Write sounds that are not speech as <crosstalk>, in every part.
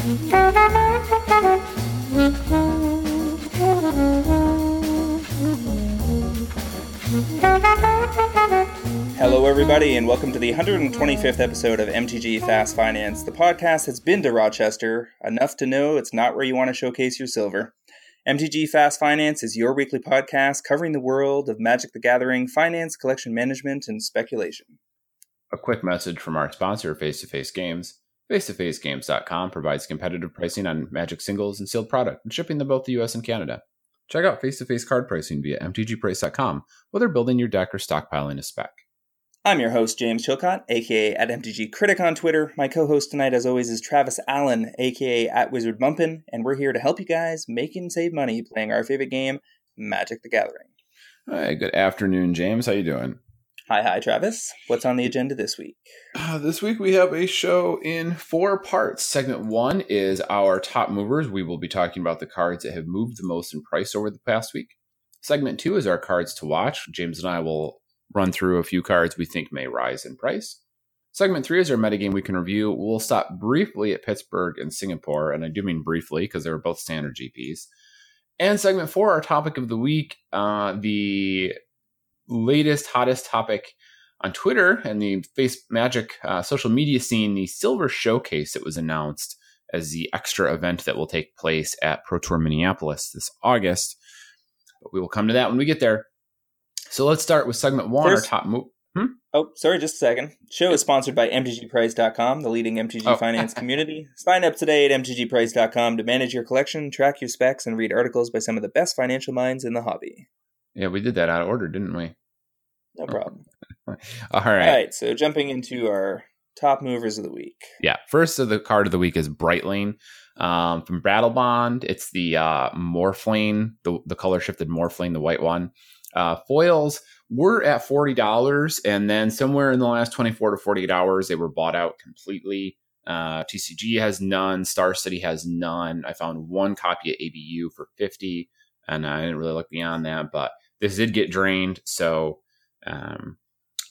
Hello, everybody, and welcome to the 125th episode of MTG Fast Finance. The podcast has been to Rochester enough to know it's not where you want to showcase your silver. MTG Fast Finance is your weekly podcast covering the world of Magic the Gathering, finance, collection management, and speculation. A quick message from our sponsor, Face to Face Games. Face2FaceGames.com provides competitive pricing on Magic singles and sealed product and shipping to both the US and Canada. Check out face to face card pricing via mtgprice.com, whether building your deck or stockpiling a spec. I'm your host, James Chilcott, aka at MTG Critic on Twitter. My co host tonight, as always, is Travis Allen, aka at Wizard Bumpin', and we're here to help you guys make and save money playing our favorite game, Magic the Gathering. Hi, good afternoon, James. How you doing? Hi, hi, Travis. What's on the agenda this week? Uh, this week we have a show in four parts. Segment one is our top movers. We will be talking about the cards that have moved the most in price over the past week. Segment two is our cards to watch. James and I will run through a few cards we think may rise in price. Segment three is our metagame we can review. We'll stop briefly at Pittsburgh and Singapore, and I do mean briefly because they were both standard GPs. And segment four, our topic of the week, uh, the latest, hottest topic on Twitter and the Face Magic uh, social media scene, the Silver Showcase that was announced as the extra event that will take place at Pro Tour Minneapolis this August. But we will come to that when we get there. So let's start with segment one, There's, our top move. Hmm? Oh, sorry, just a second. Show is sponsored by MTGPrice.com, the leading MTG oh. finance <laughs> community. Sign up today at MTGPrice.com to manage your collection, track your specs, and read articles by some of the best financial minds in the hobby. Yeah, we did that out of order, didn't we? No problem. <laughs> All right. All right. So jumping into our top movers of the week. Yeah. First of the card of the week is Brightling um, from Battlebond. It's the uh, Morphling, the, the color shifted Morphling, the white one. Uh, foils were at $40, and then somewhere in the last 24 to 48 hours, they were bought out completely. Uh, TCG has none. Star City has none. I found one copy at ABU for 50 and I didn't really look beyond that, but this did get drained. So um,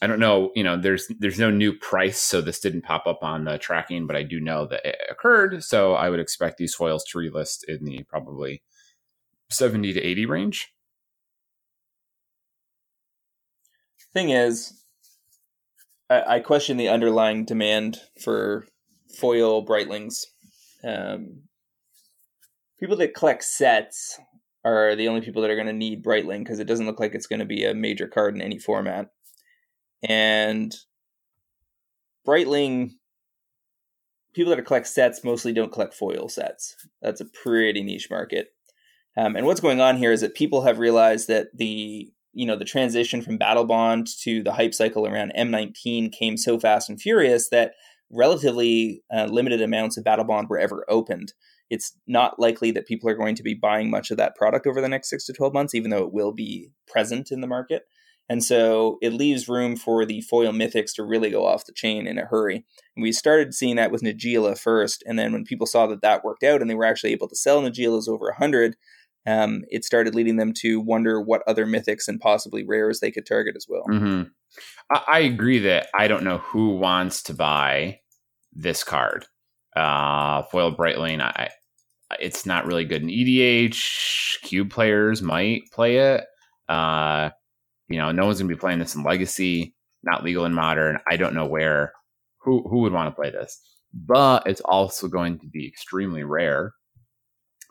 I don't know, you know, there's there's no new price, so this didn't pop up on the tracking, but I do know that it occurred. So I would expect these foils to relist in the probably 70 to 80 range. Thing is, I, I question the underlying demand for foil brightlings. Um, people that collect sets are the only people that are going to need Brightling because it doesn't look like it's going to be a major card in any format. And Brightling, people that collect sets mostly don't collect foil sets. That's a pretty niche market. Um, and what's going on here is that people have realized that the you know the transition from Battle Bond to the hype cycle around M19 came so fast and furious that relatively uh, limited amounts of Battle Bond were ever opened it's not likely that people are going to be buying much of that product over the next six to 12 months, even though it will be present in the market. And so it leaves room for the foil mythics to really go off the chain in a hurry. And we started seeing that with Najeela first. And then when people saw that that worked out and they were actually able to sell Najeelas over 100, um, it started leading them to wonder what other mythics and possibly rares they could target as well. Mm-hmm. I-, I agree that I don't know who wants to buy this card. Uh, foil Brightling, I, it's not really good in EDH. Cube players might play it. Uh, you know, no one's gonna be playing this in Legacy. Not legal in Modern. I don't know where. Who who would want to play this? But it's also going to be extremely rare.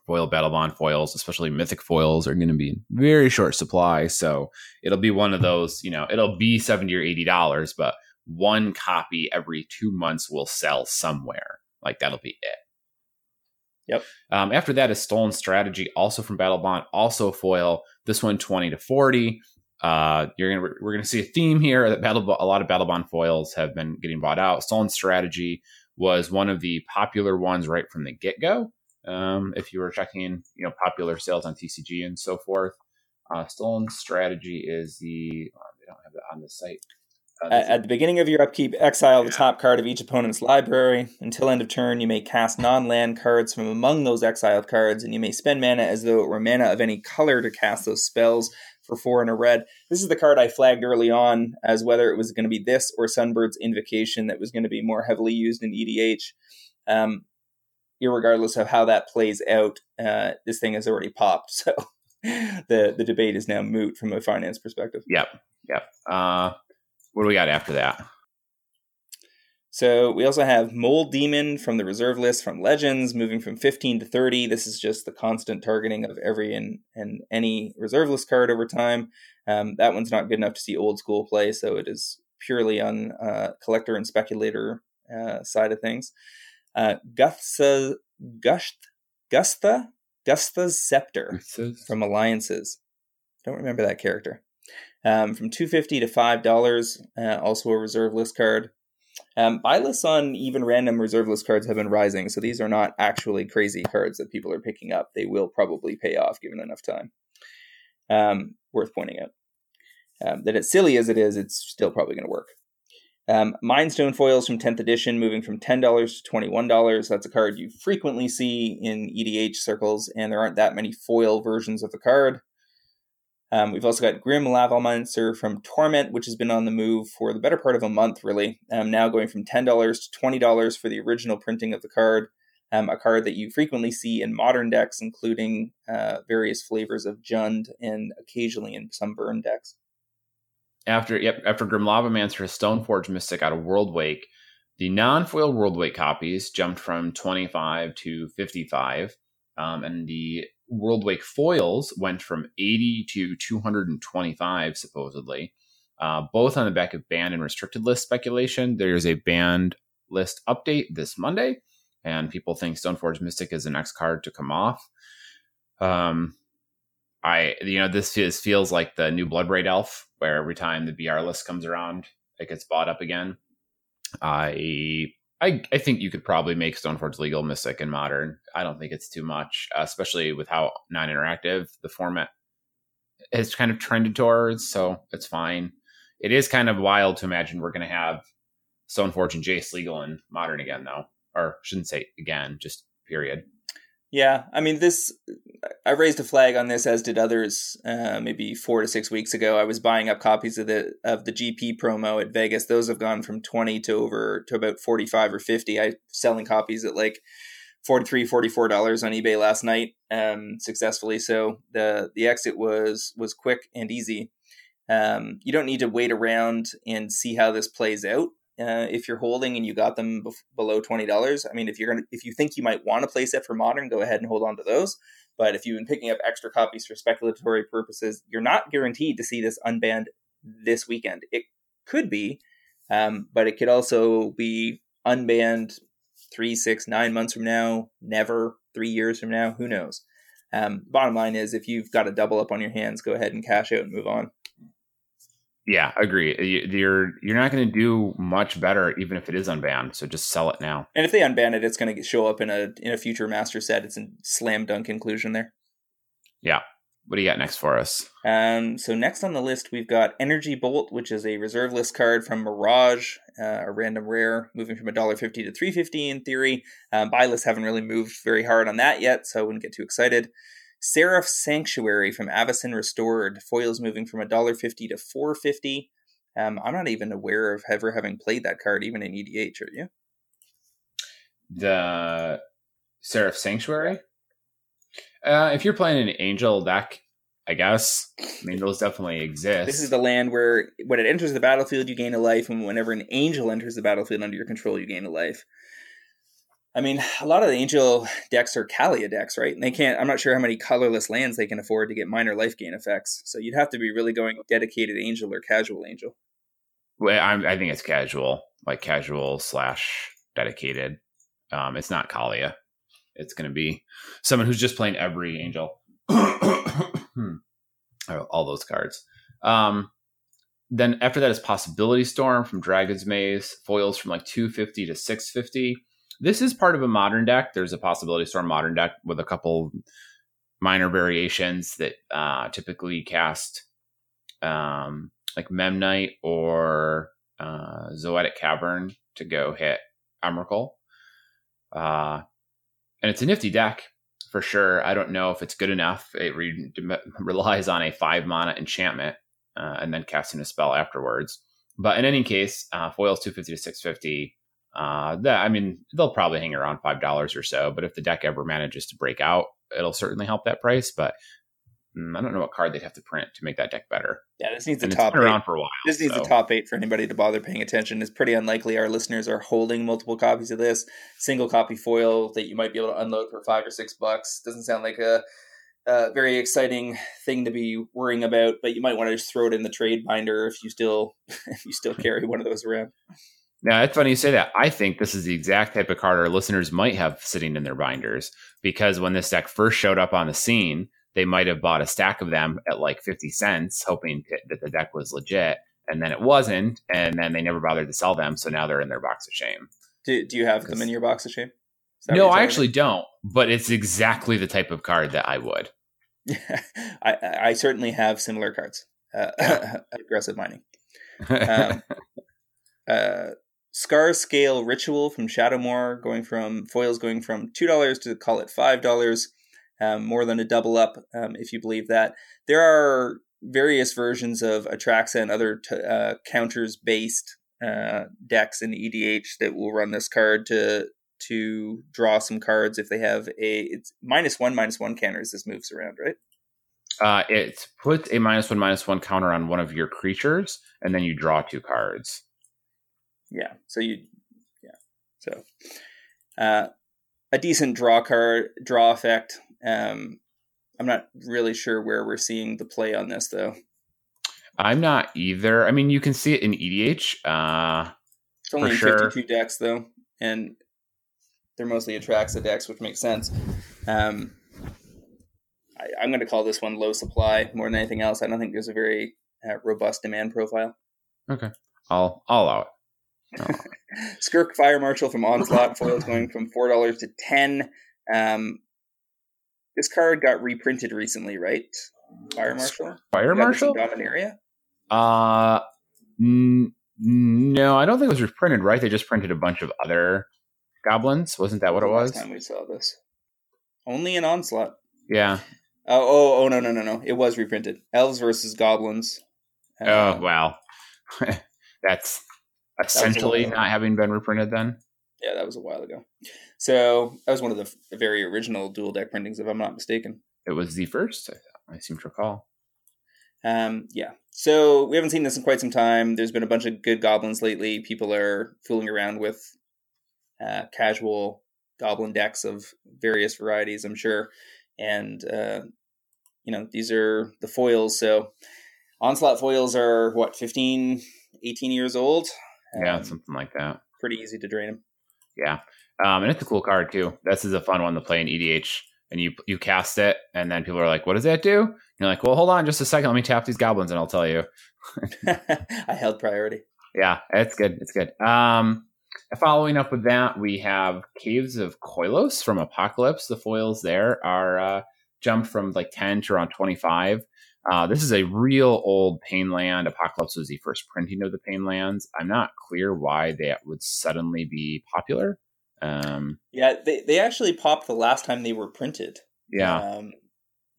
Foil Battle Bond foils, especially Mythic foils, are going to be in very short supply. So it'll be one of those. You know, it'll be seventy or eighty dollars, but one copy every two months will sell somewhere. Like that'll be it. Yep. Um, after that is Stolen Strategy, also from Battlebond, also foil. This one 20 to 40. Uh, you're gonna we're gonna see a theme here that battle a lot of Battlebond foils have been getting bought out. Stolen Strategy was one of the popular ones right from the get go. Um, if you were checking, you know, popular sales on TCG and so forth, uh, Stolen Strategy is the oh, they don't have that on the site. At the beginning of your upkeep, exile the top card of each opponent's library. Until end of turn, you may cast non land cards from among those exiled cards, and you may spend mana as though it were mana of any color to cast those spells for four and a red. This is the card I flagged early on as whether it was going to be this or Sunbird's Invocation that was going to be more heavily used in EDH. Um, irregardless of how that plays out, uh, this thing has already popped. <laughs> So the the debate is now moot from a finance perspective. Yep, yep. Uh, what do we got after that? So we also have Mold Demon from the reserve list from Legends, moving from 15 to 30. This is just the constant targeting of every and, and any reserve list card over time. Um, that one's not good enough to see old school play, so it is purely on uh, collector and speculator uh, side of things. Uh, Gustha, Gust, Gusta, Gusta's Scepter from Alliances. Don't remember that character. Um, from 250 to $5, uh, also a reserve list card. Um, buy lists on even random reserve list cards have been rising, so these are not actually crazy cards that people are picking up. They will probably pay off given enough time. Um, worth pointing out um, that as silly as it is, it's still probably going to work. Um, Mindstone foils from 10th edition, moving from $10 to $21. That's a card you frequently see in EDH circles, and there aren't that many foil versions of the card. Um, we've also got Grim Lavamancer from Torment, which has been on the move for the better part of a month, really. Um, now going from $10 to $20 for the original printing of the card. Um, a card that you frequently see in modern decks, including uh, various flavors of Jund and occasionally in some burn decks. After yep, after Grim Lavamancer, Stoneforge Mystic out of Worldwake, the non-foil Worldwake copies jumped from 25 to 55, um, and the Worldwake foils went from 80 to 225, supposedly. Uh, both on the back of banned and restricted list speculation. There's a banned list update this Monday, and people think Stoneforge Mystic is the next card to come off. Um, I, you know, this is, feels like the new Bloodbraid Elf, where every time the BR list comes around, it gets bought up again. I I, I think you could probably make Stoneforge legal Mystic and modern. I don't think it's too much, uh, especially with how non interactive the format has kind of trended towards. So it's fine. It is kind of wild to imagine we're going to have Stoneforge and Jace legal and modern again, though. Or shouldn't say again, just period. Yeah, I mean this. I raised a flag on this, as did others. Uh, maybe four to six weeks ago, I was buying up copies of the of the GP promo at Vegas. Those have gone from twenty to over to about forty five or fifty. I selling copies at like 43 44 dollars on ebay last night um successfully so the the exit was was quick and easy um you don't need to wait around and see how this plays out uh, if you're holding and you got them bef- below twenty dollars. I mean, if you're gonna if you think you might want to play set for modern, go ahead and hold on to those. But if you've been picking up extra copies for speculatory purposes, you're not guaranteed to see this unbanned this weekend. It could be, um, but it could also be unbanned three, six, nine months from now, never three years from now. Who knows? Um, bottom line is, if you've got a double up on your hands, go ahead and cash out and move on. Yeah, agree. You're you're not going to do much better even if it is unbanned. So just sell it now. And if they unban it, it's going to show up in a in a future master set. It's a slam dunk inclusion there. Yeah. What do you got next for us? Um, so next on the list we've got Energy Bolt, which is a reserve list card from Mirage, uh, a random rare, moving from a dollar fifty to three fifty in theory. Um, buy lists haven't really moved very hard on that yet, so I wouldn't get too excited. Seraph Sanctuary from Avacyn Restored. Foils moving from $1.50 to $4.50. Um, I'm not even aware of ever having played that card, even in EDH, are you? The Seraph Sanctuary? Uh, if you're playing an Angel deck, I guess. I mean, those definitely exist. This is the land where when it enters the battlefield, you gain a life, and whenever an angel enters the battlefield under your control, you gain a life. I mean, a lot of the angel decks are Kaalia decks, right? And they can't. I'm not sure how many colorless lands they can afford to get minor life gain effects. So you'd have to be really going dedicated angel or casual angel. Well, I'm, i think it's casual, like casual slash dedicated. Um, it's not Kaalia. It's going to be someone who's just playing every angel. <coughs> Hmm. All those cards. Um, then after that is Possibility Storm from Dragon's Maze, foils from like 250 to 650 this is part of a modern deck. There's a possibility to storm modern deck with a couple minor variations that uh, typically cast um, like Memnite or uh, Zoetic Cavern to go hit Emrakul. Uh, and it's a nifty deck for sure. I don't know if it's good enough. It re- <laughs> relies on a five mana enchantment uh, and then casting a spell afterwards. But in any case, uh, foils 250 to 650 Uh, that I mean, they'll probably hang around five dollars or so. But if the deck ever manages to break out, it'll certainly help that price. But mm, I don't know what card they'd have to print to make that deck better. Yeah, this needs And top been eight. around for a while. This needs so. a top eight for anybody to bother paying attention. It's pretty unlikely our listeners are holding multiple copies of this. Single copy foil that you might be able to unload for five or six bucks doesn't sound like a, a very exciting thing to be worrying about. But you might want to just throw it in the trade binder if you still <laughs> if you still carry one of those around. Now, it's funny you say that. I think this is the exact type of card our listeners might have sitting in their binders because when this deck first showed up on the scene, they might have bought a stack of them at like 50 cents, hoping t- that the deck was legit. And then it wasn't. And then they never bothered to sell them. So now they're in their box of shame. Do, do you have them in your box of shame? Is that what No, I actually don't. But it's exactly the type of card that I would. <laughs> I, I certainly have similar cards. Uh, <laughs> aggressive mining. <laughs> Um, uh, Scarscale Ritual from Shadowmoor, going from foils going from two dollars to call it five dollars, um, more than a double up, um, if you believe that. There are various versions of Atraxa and other t- uh, counters based uh, decks in EDH that will run this card to to draw some cards if they have a it's minus one minus one counters. This moves around, right? uh, it puts a minus one, minus one counter on one of your creatures, and then you draw two cards. Yeah. So you, yeah. So, uh, a decent draw card, draw effect. Um, I'm not really sure where we're seeing the play on this though. I'm not either. I mean, you can see it in EDH. Uh, It's only in sure. 52 decks though, and they're mostly Atraxa decks, which makes sense. Um, I, I'm going to call this one low supply more than anything else. I don't think there's a very uh, robust demand profile. Okay, I'll I'll allow it. <laughs> Skirk Fire Marshal from Onslaught foils going from four dollars to ten. Um, this card got reprinted recently, right? Fire Marshal. Fire You got this in Marshal? Dominaria. Uh, n- no, I don't think it was reprinted. Right? They just printed a bunch of other goblins. Wasn't that what it was? Last time we saw this, only in Onslaught. Yeah. Oh, oh, oh, no, no, no, no! It was reprinted. Elves versus Goblins. Uh, oh wow, <laughs> that's essentially not having been reprinted. Then yeah, that was a while ago. So that was one of the, very original dual deck printings, if I'm not mistaken. it was the first. I, I seem to recall. Um, yeah. So we haven't seen this in quite some time. There's been a bunch of good goblins lately. People are fooling around with uh, casual goblin decks of various varieties, I'm sure. And, uh, you know, these are the foils. So onslaught foils are what, 15, 18 years old? Yeah, Um, something like that. pretty easy to drain them. Yeah, um, and it's a cool card too. This is a fun one to play in EDH. And you you cast it, and then people are like, "What does that do?" And you're like, "Well, hold on, just a second. Let me tap these goblins, and I'll tell you." <laughs> I held priority. Yeah, it's good. It's good. Um, following up with that, we have Caves of Koilos from Apocalypse. The foils there are uh, jumped from like 10 to around 25. Uh, this is a real old Painland. Apocalypse was the first printing of the Painlands. I'm not clear why that would suddenly be popular. Um, Yeah, they, they actually popped the last time they were printed. yeah, Um,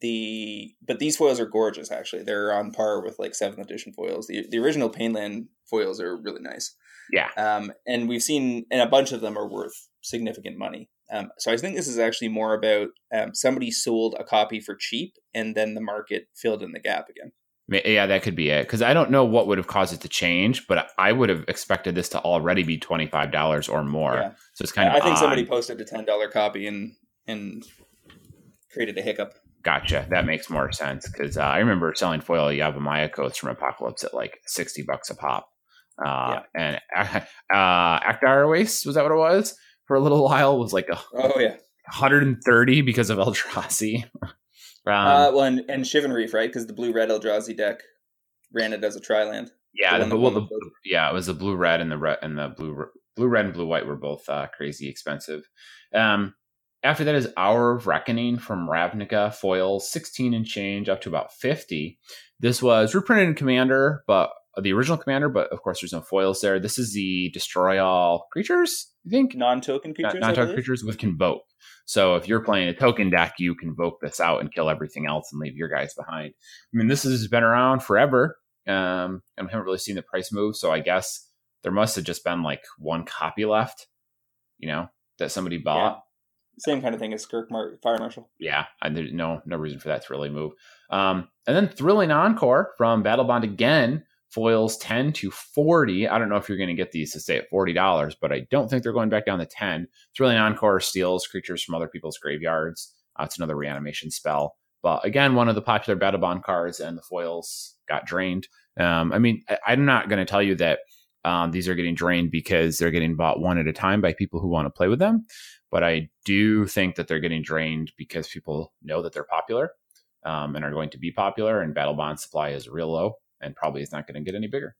the but these foils are gorgeous. Actually, they're on par with like seventh edition foils. The the original Painland foils are really nice. Yeah. Um, and we've seen, and a bunch of them are worth significant money. Um, so I think this is actually more about um, somebody sold a copy for cheap, and then the market filled in the gap again. Yeah, that could be it. Because I don't know what would have caused it to change, but I would have expected this to already be twenty five dollars or more. Yeah. So it's kind of I think odd. somebody posted a ten dollar copy and and created a hiccup. Gotcha. That makes more sense because uh, I remember selling foil Yavimaya Coast from Apocalypse at like sixty bucks a pop. Uh, And <laughs> uh, Adarkar Waste was that what it was for a little <laughs> while was like a Oh yeah. hundred and thirty because of Eldrazi. <laughs> um, uh, well, and, and Shivan Reef, right? Because the blue red Eldrazi deck ran it as a Triland. yeah, the the, well, the, yeah, it was the blue red and the red and the blue blue red and blue white were both uh, crazy expensive. Um, after that is Hour of Reckoning from Ravnica foil, 16 and change up to about 50. This was reprinted in Commander, but uh, the original Commander, but of course there's no foils there. This is the Destroy All Creatures, I think? Non-token creatures. Non-token creatures with Convoke. So if you're playing a token deck, you can convoke this out and kill everything else and leave your guys behind. I mean, this has been around forever. Um, and we haven't really seen the price move, so I guess there must have just been like one copy left, you know, that somebody bought. Yeah. Same kind of thing as Skirk Mar- Fire Marshal. Yeah, I there's no no reason for that to really move. Um, and then Thrilling Encore from Battle Bond again foils 10 to 40 i don't know if you're going to get these to stay at $40 but i don't think they're going back down to 10 It's really thrilling encore steals creatures from other people's graveyards. Uh, it's another reanimation spell. But again one of the popular battle bond cards and the foils got drained. Um, i mean I, am not going to tell you that um, these are getting drained because they're getting bought one at a time by people who want to play with them but I do think that they're getting drained because people know that they're popular um, and are going to be popular, and Battle Bond supply is real low and probably is not going to get any bigger.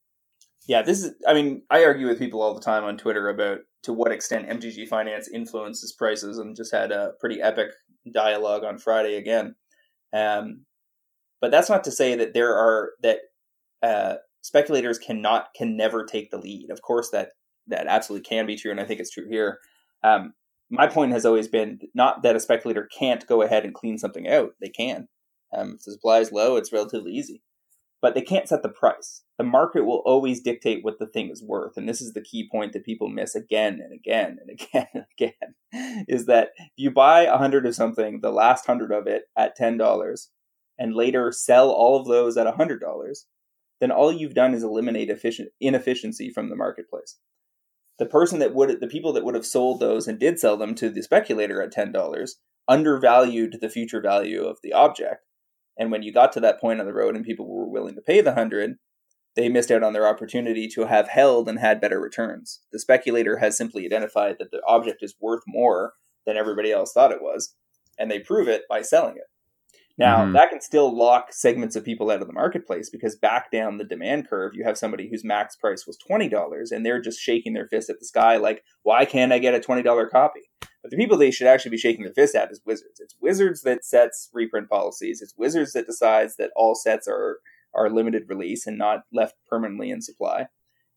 Yeah, this is. I mean, I argue with people all the time on Twitter about to what extent MTG Finance influences prices, and just had a pretty epic dialogue on Friday again. Um, but that's not to say that there are that uh, speculators cannot can never take the lead. Of course, that that absolutely can be true, and I think it's true here. Um, my point has always been not that a speculator can't go ahead and clean something out. They can. Um, if the supply is low, it's relatively easy. But they can't set the price. The market will always dictate what the thing is worth. And this is the key point that people miss again and again and <laughs> again and again is that if you buy a hundred of something, the last hundred of it at $10, and later sell all of those at a $100, then all you've done is eliminate inefficiency from the marketplace the person that would the people that would have sold those and did sell them to the speculator at ten dollars undervalued the future value of the object. And when you got to that point on the road and people were willing to pay the hundred, they missed out on their opportunity to have held and had better returns. The speculator has simply identified that the object is worth more than everybody else thought it was, and they prove it by selling it. Now, mm-hmm. that can still lock segments of people out of the marketplace because back down the demand curve, you have somebody whose max price was $20 and they're just shaking their fist at the sky like, why can't I get a $20 copy? But the people they should actually be shaking their fist at is Wizards. It's Wizards that sets reprint policies. It's Wizards that decides that all sets are are limited release and not left permanently in supply.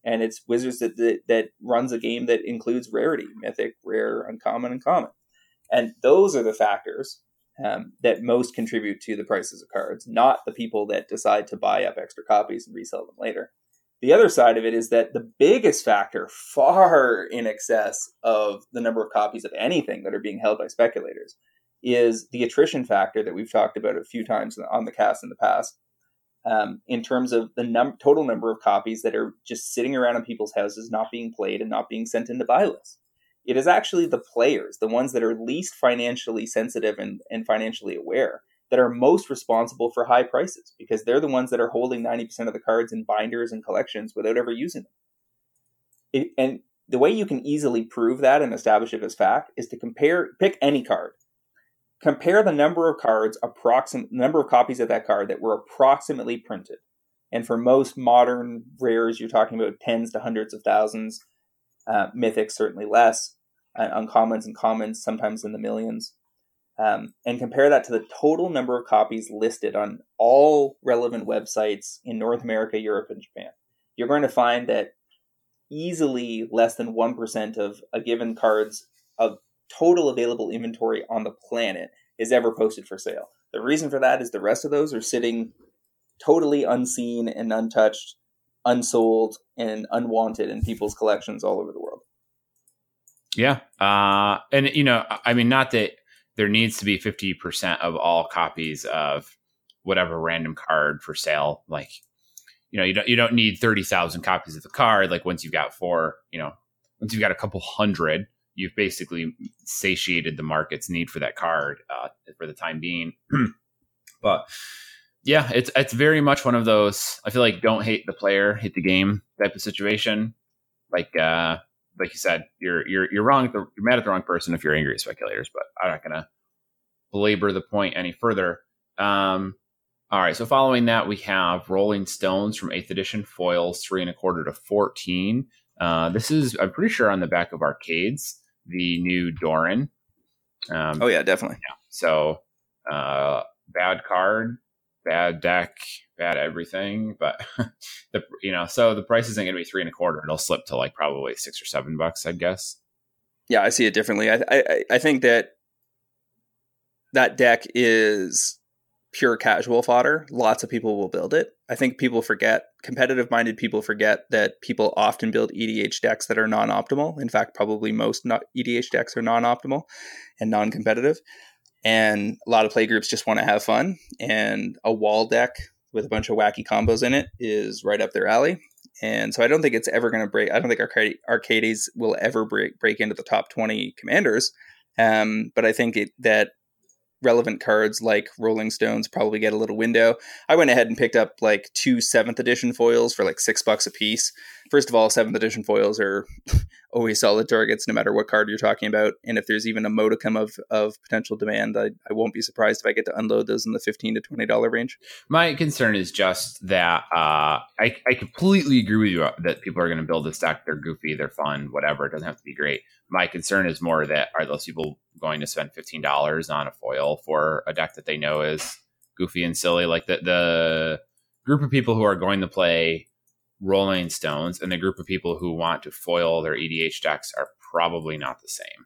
And it's Wizards that, that, that runs a game that includes rarity, mythic, rare, uncommon, and common. And those are the factors um, that most contribute to the prices of cards, not the people that decide to buy up extra copies and resell them later. The other side of it is that the biggest factor, far in excess of the number of copies of anything that are being held by speculators, is the attrition factor that we've talked about a few times on the cast in the past. Um, in terms of the num- total number of copies that are just sitting around in people's houses, not being played and not being sent into buy lists it is actually the players, the ones that are least financially sensitive and, and financially aware, that are most responsible for high prices because they're the ones that are holding 90% of the cards in binders and collections without ever using them. It, and the way you can easily prove that and establish it as fact is to compare, pick any card. Compare the number of cards, approximate number of copies of that card that were approximately printed. And for most modern rares, you're talking about tens to hundreds of thousands uh, mythics certainly less, uh, uncommons and commons sometimes in the millions. Um, and compare that to the total number of copies listed on all relevant websites in North America, Europe, and Japan. You're going to find that easily less than 1% of a given card's of total available inventory on the planet is ever posted for sale. The reason for that is the rest of those are sitting totally unseen and untouched unsold and unwanted in people's collections all over the world. Yeah. Uh, and, you know, I mean, not that there needs to be 50% of all copies of whatever random card for sale. Like, you know, you don't, you don't need 30,000 copies of the card. Like once you've got four, you know, once you've got a couple hundred, you've basically satiated the market's need for that card uh, for the time being. <clears throat> but yeah, it's it's very much one of those. I feel like don't hate the player, hate the game type of situation. Like uh, like you said, you're you're you're wrong. You're mad at the wrong person if you're angry at speculators. But I'm not gonna belabor the point any further. Um, all right. So following that, we have Rolling Stones from Eighth Edition foils three and a quarter to fourteen. Uh, this is I'm pretty sure on the back of arcades the new Doran. Um, oh yeah, definitely. Yeah. So uh, bad card bad deck, bad everything. But <laughs> the you know, so the price isn't going to be three and a quarter. It'll slip to like probably six or seven bucks, I guess. Yeah, I see it differently. I I, I think that that deck is pure casual fodder. Lots of people will build it. I think people forget, competitive minded people forget that people often build EDH decks that are non optimal. In fact, probably most EDH decks are non optimal and non competitive. And a lot of play groups just want to have fun. And a wall deck with a bunch of wacky combos in it is right up their alley. And so I don't think it's ever going to break. I don't think Arcade, Arcades will ever break break into the top twenty commanders. Um, but I think it, that relevant cards like Rolling Stones probably get a little window. I went ahead and picked up like two seventh edition foils for like six bucks a piece. First of all, seventh edition foils are <laughs> always solid targets no matter what card you're talking about. And if there's even a modicum of, of potential demand, I, I won't be surprised if I get to unload those in the fifteen to twenty dollar range. My concern is just that uh, I, I completely agree with you that people are going to build this deck. They're goofy, they're fun, whatever. It doesn't have to be great. My concern is more that are those people going to spend fifteen dollars on a foil for a deck that they know is goofy and silly? Like the the group of people who are going to play Rolling Stones and the group of people who want to foil their EDH decks are probably not the same.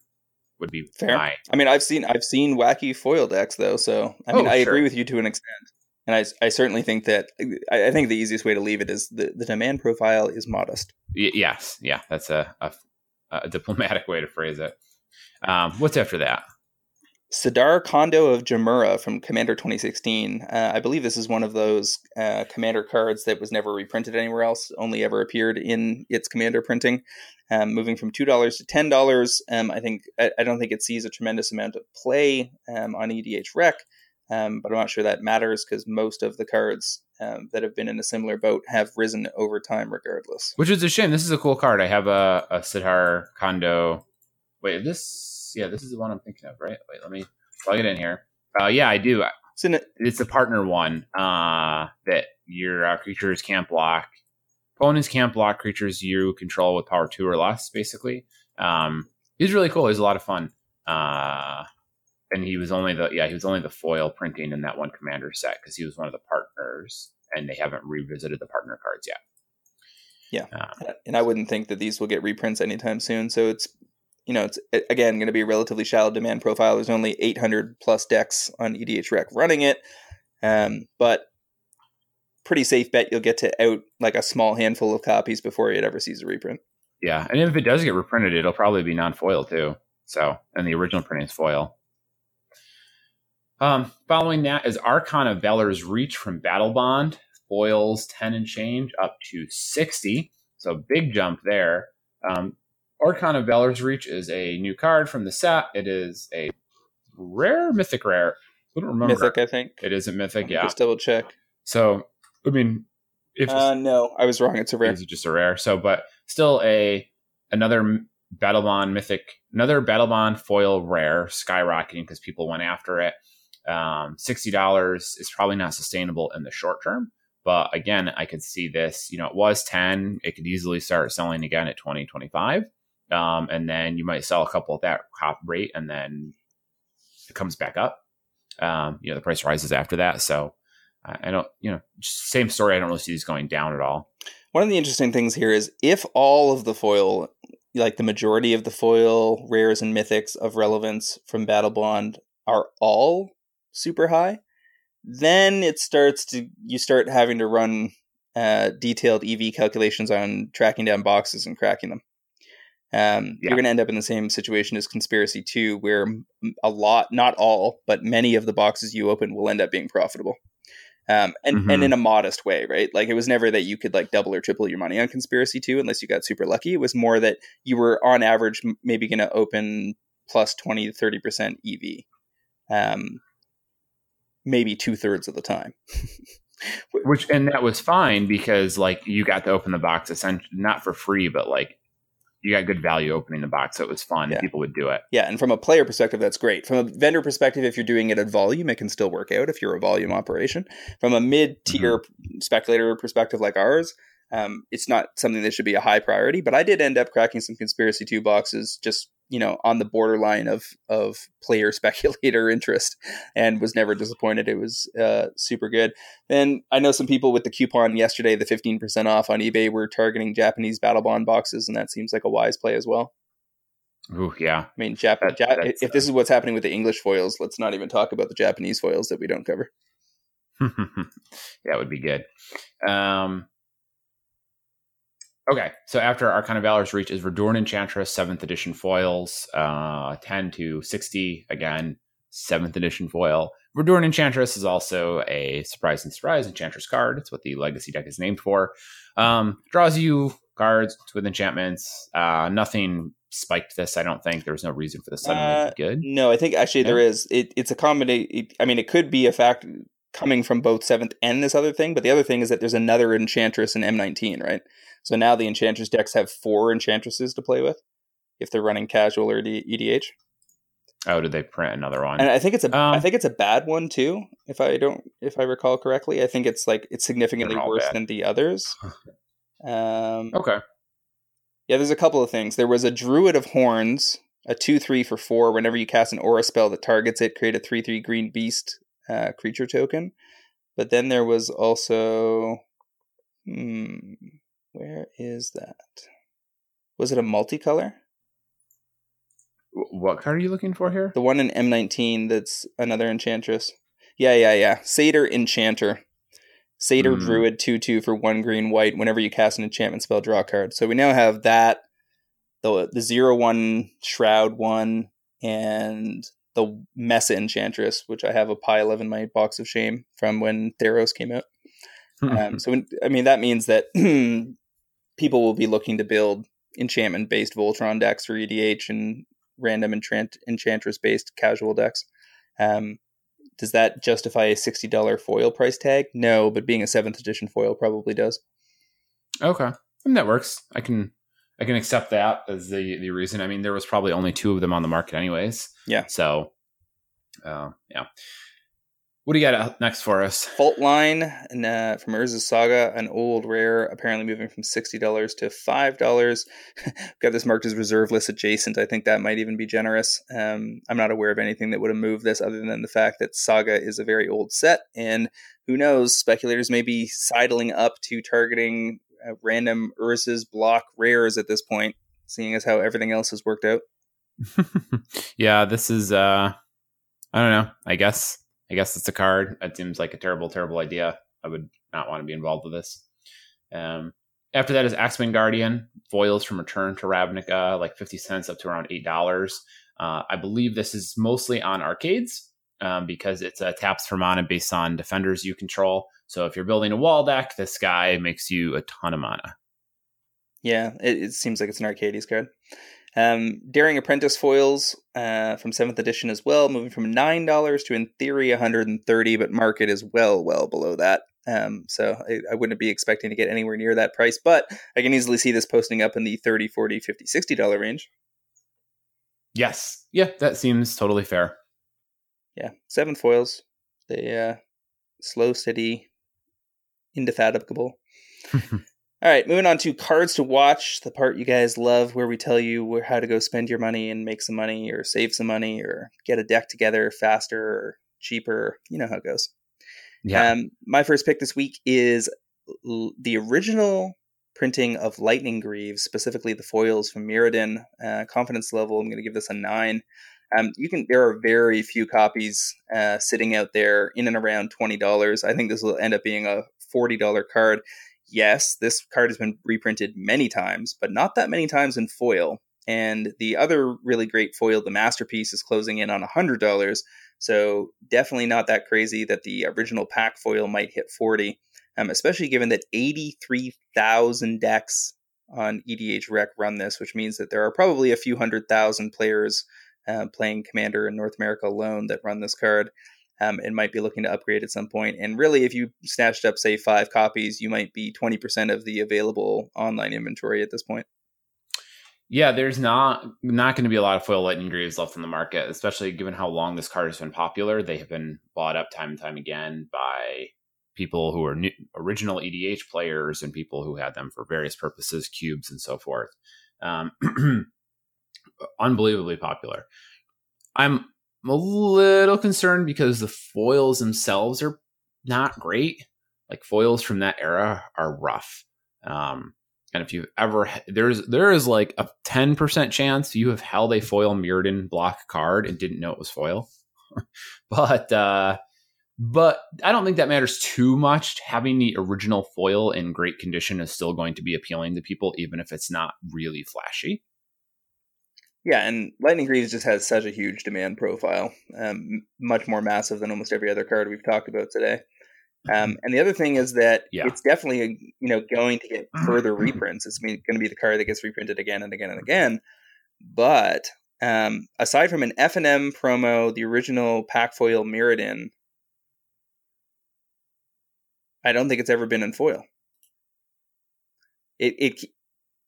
Would be fair. My... I mean, I've seen I've seen wacky foil decks though, so I mean, oh, I sure. agree with you to an extent, and I, I certainly think that I, I, think the easiest way to leave it is the, the demand profile is modest. Y- yes, yeah, that's a, a, a diplomatic <laughs> way to phrase it. Um, what's after that? Sidar Kondo of Jamuraa from Commander 2016. Uh, I believe this is one of those uh, Commander cards that was never reprinted anywhere else, only ever appeared in its Commander printing. Um, moving from two dollars to ten dollars, um, I think I, I, don't think it sees a tremendous amount of play um, on EDH Rec, um, but I'm not sure that matters because most of the cards um, that have been in a similar boat have risen over time, regardless. Which is a shame. This is a cool card. I have a, a Kondo. Wait, this yeah, this is the one I'm thinking of, right? Wait, let me plug it in here. Uh, yeah, I do. It's, in a- it's a partner one uh, that your uh, creatures can't block. Opponents can't block creatures you control with power two or less, basically. Um, he's really cool. He's a lot of fun. Uh, and he was only the yeah he was only the foil printing in that one commander set because he was one of the partners, and they haven't revisited the partner cards yet. Yeah, uh, and I wouldn't think that these will get reprints anytime soon. So it's you know, it's again going to be a relatively shallow demand profile. There's only 800 plus decks on EDH Rec running it, um, but pretty safe bet you'll get to out like a small handful of copies before it ever sees a reprint. Yeah, and if it does get reprinted, it'll probably be non-foil too. So, and the original printing is foil. Um, following that is Archon of Valor's Reach from Battlebond, foils 10 and change up to 60. So big jump there. Um, Archon of Valor's Reach is a new card from the set. It is a rare, mythic rare. I don't remember. Mythic, I think. It is a mythic, yeah. Just double check. So, I mean, if uh, no, I was wrong. It's a rare. It's just a rare. So, but still a another Battlebond mythic, another Battlebond foil rare skyrocketing because people went after it. Um, Sixty dollars is probably not sustainable in the short term. But again, I could see this, you know, it was 10. It could easily start selling again at 20, 25. Um, and then you might sell a couple at that top rate and then it comes back up. Um, you know, the price rises after that. So I don't, you know, same story. I don't really see these going down at all. One of the interesting things here is if all of the foil, like the majority of the foil rares and mythics of relevance from Battle Bond, are all super high, then it starts to you start having to run uh, detailed EV calculations on tracking down boxes and cracking them. Um, yeah. You're going to end up in the same situation as Conspiracy 2, where a lot, not all, but many of the boxes you open will end up being profitable. Um, and, mm-hmm. and in a modest way, right? Like it was never that you could like double or triple your money on Conspiracy 2 unless you got super lucky. It was more that you were on average maybe going to open plus 20 to 30% EV. Um, maybe two thirds of the time. <laughs> Which and that was fine because like you got to open the box essentially not for free, but like you got good value opening the box, so it was fun. Yeah. People would do it. Yeah, and from a player perspective, that's great. From a vendor perspective, if you're doing it at volume, it can still work out if you're a volume operation. From a mid tier mm-hmm. speculator perspective like ours, um, it's not something that should be a high priority. But I did end up cracking some conspiracy two boxes just you know on the borderline of of player <laughs> speculator interest and was never disappointed. It was uh, super good. And i know some people with the coupon yesterday the 15% off on ebay were targeting japanese battle bond boxes and that seems like a wise play as well. Ooh, yeah. I mean Jap- that, Jap- if this is what's happening with the english foils let's not even talk about the japanese foils that we don't cover. <laughs> That would be good. Um, okay, so after Archon of Valor's Reach is Verduran Enchantress, 7th edition foils, uh, 10 to 60, again, 7th edition foil. Verduran Enchantress is also a surprise and surprise Enchantress card. It's what the Legacy deck is named for. Um, draws you cards with enchantments. Uh, nothing spiked this. I don't think there's no reason for this suddenly Uh, good. No, I think actually there is. It, it's a combination. I mean, it could be a fact coming from both seventh and this other thing, but the other thing is that there's another enchantress in M19, right? So now the enchantress decks have four enchantresses to play with if they're running casual or EDH, Oh, did they print another one? and I think it's a I Um, think it's a bad one too. If I don't, if I recall correctly, I think it's like it's significantly worse bad. than the others. <laughs> Um, okay. Yeah, there's a couple of things. There was a Druid of Horns, a 2 3 for 4. Whenever you cast an aura spell that targets it, create a 3 3 green beast uh, creature token. But then there was also. Hmm. Where is that? Was it a multicolor? What card are you looking for here? The one in M19 that's another enchantress. Yeah, yeah, yeah. Satyr Enchanter. Satyr Hmm. Druid 2 2 for 1 green white. Whenever you cast an enchantment spell, draw a card. So we now have that, the, the 0 1 Shroud one, and the Mesa Enchantress, which I have a pile of in my box of shame from when Theros came out. Um, <laughs> so, when, I mean, that means that <clears throat> people will be looking to build enchantment based Voltron decks for EDH and random enchant- enchantress based casual decks. Um, does that justify a $60 foil price tag? No, but being a 7th edition foil probably does. Okay, and that works. I can I can accept that as the the reason. I mean, there was probably only two of them on the market, anyways. Yeah. So, uh, yeah. What do you got next for us? Fault Line and, uh, from Urza's Saga, an old rare, apparently moving from $60 to $5. <laughs> Got this marked as reserve list adjacent. I think that might even be generous. Um, I'm not aware of anything that would have moved this other than the fact that Saga is a very old set, and who knows, speculators may be sidling up to targeting uh, random Urza's block rares at this point, seeing as how everything else has worked out. <laughs> yeah, this is. uh I don't know. I guess I guess it's a card. It seems like a terrible, terrible idea. I would not want to be involved with this. Um, after that is Axebane Guardian foils from Return to Ravnica, like fifty cents up to around eight dollars. Uh, I believe this is mostly on arcades um, because it's a taps for mana based on defenders you control. So if you're building a wall deck, this guy makes you a ton of mana. Yeah, it, it seems like it's an Arcades card. Um, Daring Apprentice foils uh, from seventh edition as well, moving from nine dollars to in theory 130, but market is well, well below that. Um, so I, I wouldn't be expecting to get anywhere near that price, but I can easily see this posting up in the 30, 40, 50, 60 dollar range. Yes, yeah, that seems totally fair. Yeah, seven foils. They uh, slow, steady, indefatigable. <laughs> All right, moving on to cards to watch, the part you guys love, where we tell you where, how to go spend your money and make some money, or save some money, or get a deck together faster or cheaper. You know how it goes. Yeah, Um, my first pick this week is l- the original printing of Lightning Greaves, specifically the foils from Mirrodin. Uh, confidence level, I'm going to give this a nine. Um, you can. There are very few copies uh, sitting out there in and around twenty dollars. I think this will end up being a forty dollar card. Yes, this card has been reprinted many times, but not that many times in foil. And the other really great foil, the masterpiece, is closing in on hundred dollars. So definitely not that crazy that the original pack foil might hit 40, um, especially given that 83,000 decks on EDH Rec run this, which means that there are probably a few hundred thousand players uh, playing Commander in North America alone that run this card um, and might be looking to upgrade at some point. And really, if you snatched up, say, five copies, you might be 20% of the available online inventory at this point. Yeah, there's not not going to be a lot of foil lightning greaves left in the market, especially given how long this card has been popular. They have been bought up time and time again by people who are new, original EDH players and people who had them for various purposes, cubes and so forth. Um, <clears throat> unbelievably popular. I'm a little concerned because the foils themselves are not great. Like foils from that era are rough. Um, and if you've ever there's there is like a 10% chance you have held a foil Mirrodin block card and didn't know it was foil. <laughs> but uh but I don't think that matters too much. Having the original foil in great condition is still going to be appealing to people, even if it's not really flashy. Yeah, and Lightning Greaves just has such a huge demand profile, um, much more massive than almost every other card we've talked about today. Um, and the other thing is that yeah. it's definitely a, you know going to get further reprints. It's going to be the card that gets reprinted again and again and again. But um, aside from an F and M promo, the original pack foil Mirrodin, I don't think it's ever been in foil. It it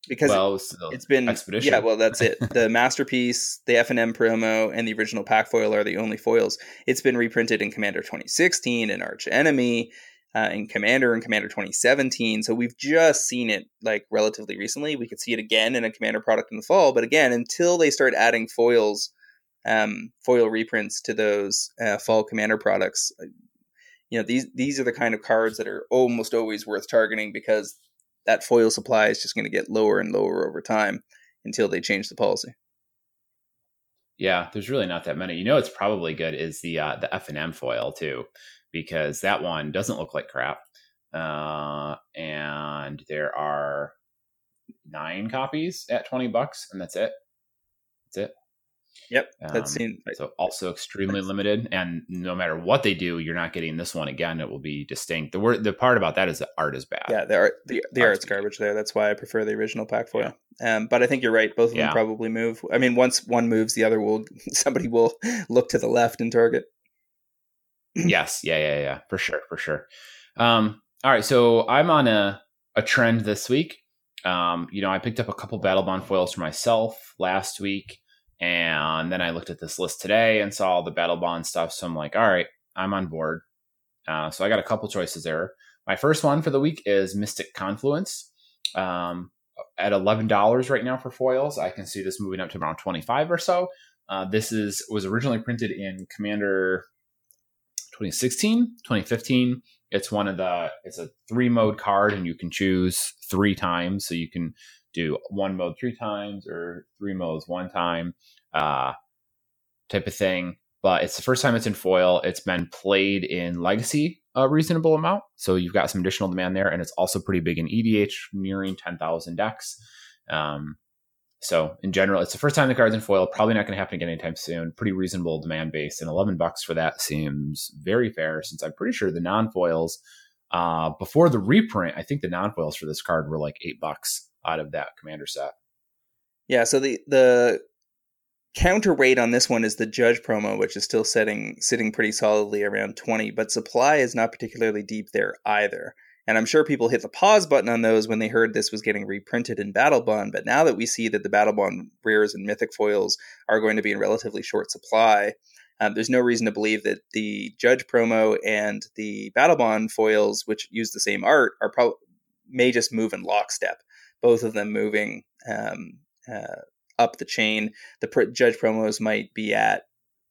because well, it, has been expedition. Yeah, well, that's it. <laughs> the masterpiece, the F and M promo, and the original pack foil are the only foils. It's been reprinted in Commander 2016 and Arch Enemy, uh, in Commander and Commander 2017. So we've just seen it like relatively recently. We could see it again in a Commander product in the fall, but again, until they start adding foils, um, foil reprints to those uh, fall Commander products, uh, you know these these are the kind of cards that are almost always worth targeting because that foil supply is just going to get lower and lower over time until they change the policy. Yeah, there's really not that many. You know, it's probably good is the uh, the F and M foil too, because that one doesn't look like crap, uh, and there are nine copies at twenty bucks, and that's it. That's it. Yep, that's um, seen. So also extremely limited, and no matter what they do, you're not getting this one again. It will be distinct. The word, the part about that is the art is bad. Yeah, the art, the, the art's, art's garbage there. That's why I prefer the original pack foil. Yeah. Um, but I think you're right. Both of yeah. them probably move. I mean, once one moves, the other will. <laughs> Somebody will look to the left and target. <clears throat> yes. Yeah. Yeah. Yeah. For sure. For sure. Um, all right. So I'm on a a trend this week. Um, you know, I picked up a couple battle bond foils for myself last week. And then I looked at this list today and saw all the battle bond stuff. So I'm like, all right, I'm on board. Uh, so I got a couple choices there. My first one for the week is Mystic Confluence. Um, at $11 right now for foils. I can see this moving up to around 25 or so. Uh, this is was originally printed in Commander 2016, 2015. It's one of the it's a three mode card and you can choose three times. So you can do one mode three times or three modes one time, uh, type of thing. But it's the first time it's in foil. It's been played in Legacy a reasonable amount, so you've got some additional demand there, and it's also pretty big in EDH, nearing ten thousand decks. Um, so in general, it's the first time the card's in foil. Probably not going to happen again anytime soon. Pretty reasonable demand base, and eleven bucks for that seems very fair. Since I'm pretty sure the non foils uh, before the reprint, I think the non foils for this card were like eight bucks out of that commander set. Yeah, so the the counterweight on this one is the judge promo, which is still setting sitting pretty solidly around twenty, but supply is not particularly deep there either. And I'm sure people hit the pause button on those when they heard this was getting reprinted in Battle Bond. But now that we see that the Battle Bond rares and mythic foils are going to be in relatively short supply, um, there's no reason to believe that the Judge promo and the Battle Bond foils, which use the same art, are pro- may just move in lockstep both of them moving um, uh, up the chain. The pr- judge promos might be at,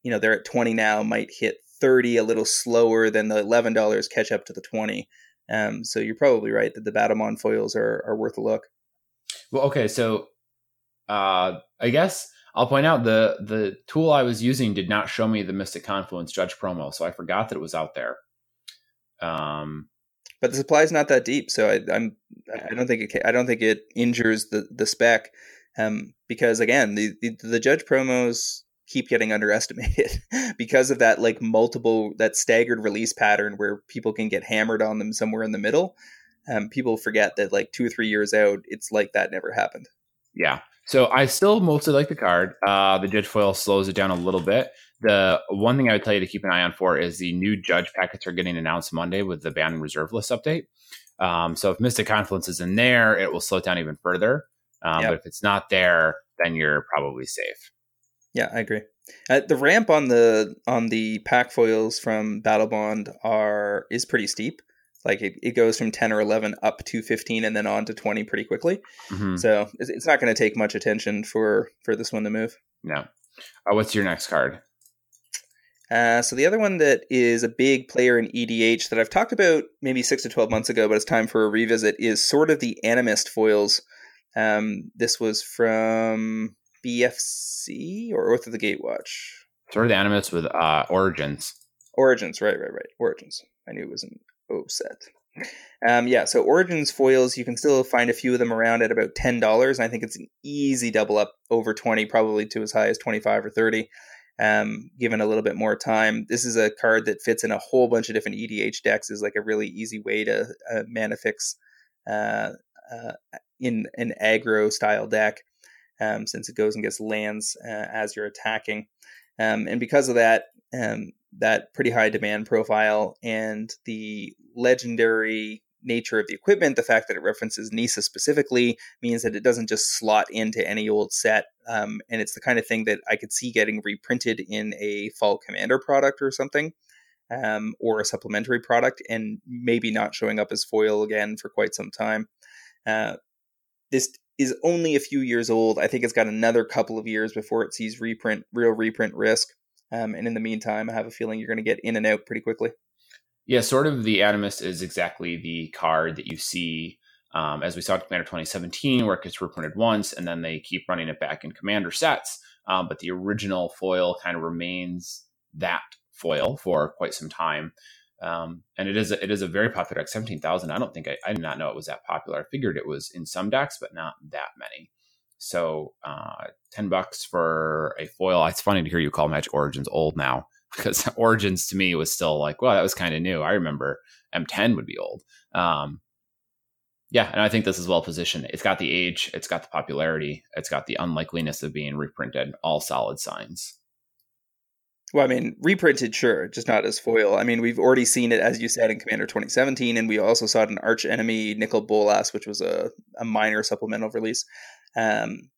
you know, they're at 20 now, might hit 30 a little slower than the $11 catch up to the 20. Um, so you're probably right that the Battlebond foils are, are worth a look. Well, okay. So uh, I guess I'll point out the, the tool I was using did not show me the Mystic Confluence judge promo. So I forgot that it was out there. Um, but the supply is not that deep, so I, I'm I don't think it I don't think it injures the the spec, um, because again the, the the judge promos keep getting underestimated <laughs> because of that like multiple that staggered release pattern where people can get hammered on them somewhere in the middle. Um, people forget that like two or three years out, it's like that never happened. Yeah. So I still mostly like the card. Uh, the judge foil slows it down a little bit. The one thing I would tell you to keep an eye on for is the new judge packets are getting announced Monday with the ban reserve list update. Um, so if Mystic Confluence is in there, it will slow it down even further. Um, yep. But if it's not there, then you're probably safe. Yeah, I agree. Uh, the ramp on the on the pack foils from Battlebond are is pretty steep. Like it, it goes from ten or eleven up to fifteen, and then on to twenty pretty quickly. Mm-hmm. So it's, it's not going to take much attention for for this one to move. No. Uh, what's your next card? Uh, so the other one that is a big player in EDH that I've talked about maybe six to twelve months ago, but it's time for a revisit is Sword of the Animist foils. Um, this was from BFZ or Oath of the Gatewatch. Sword of the Animist with uh, Origins. Origins, right, right, right. Origins. I knew it was an O set. Um, yeah, so Origins foils, you can still find a few of them around at about ten dollars. I think it's an easy double up over twenty, probably to as high as twenty five or thirty. Um, given a little bit more time, this is a card that fits in a whole bunch of different EDH decks. is like a really easy way to uh, mana fix uh, uh, in an aggro style deck, um, since it goes and gets lands uh, as you're attacking. Um, and because of that, um, that pretty high demand profile and the legendary nature of the equipment, the fact that it references Nissa specifically means that it doesn't just slot into any old set. Um, and it's the kind of thing that I could see getting reprinted in a Fall Commander product or something, um, or a supplementary product, and maybe not showing up as foil again for quite some time. Uh, this is only a few years old. I think it's got another couple of years before it sees reprint, real reprint risk. Um, and in the meantime, I have a feeling you're going to get in and out pretty quickly. Yeah, Sword of the Animist is exactly the card that you see um, as we saw in Commander 2017, where it gets reprinted once and then they keep running it back in Commander sets. Um, but the original foil kind of remains that foil for quite some time. Um, and it is a, it is a very popular deck. Seventeen thousand. I don't think I, I did not know it was that popular. I figured it was in some decks, but not that many. So uh, ten bucks for a foil. It's funny to hear you call Magic Origins old now because <laughs> Origins to me was still like, well, that was kind of new. I remember M10 would be old. Um, yeah, and I think this is well positioned. It's got the age, it's got the popularity, it's got the unlikeliness of being reprinted. All solid signs. Well, I mean, reprinted, sure, just not as foil. I mean, we've already seen it, as you said, in Commander 2017, and we also saw it in Arch Enemy Nicol Bolas, which was a, a minor supplemental release. Um,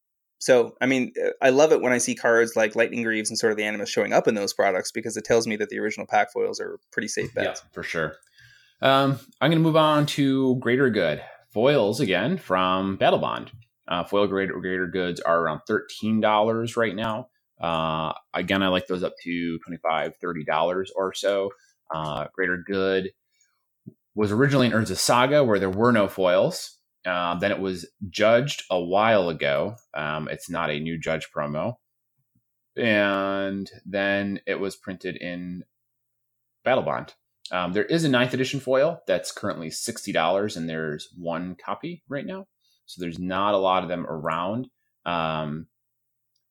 so, I mean, I love it when I see cards like Lightning Greaves and Sword of the Animist showing up in those products because it tells me that the original pack foils are pretty safe bets. Yeah, for sure. Um, I'm going to move on to Greater Good. Foils again from Battlebond. Uh, foil greater, greater goods are around $13 right now. Uh, again, I like those up to $25, $30 or so. Uh, greater Good was originally in Urza Saga where there were no foils. Uh, then it was judged a while ago. Um, it's not a new judge promo. And then it was printed in Battlebond. Um, there is a ninth edition foil that's currently $60, and there's one copy right now. So there's not a lot of them around. Um,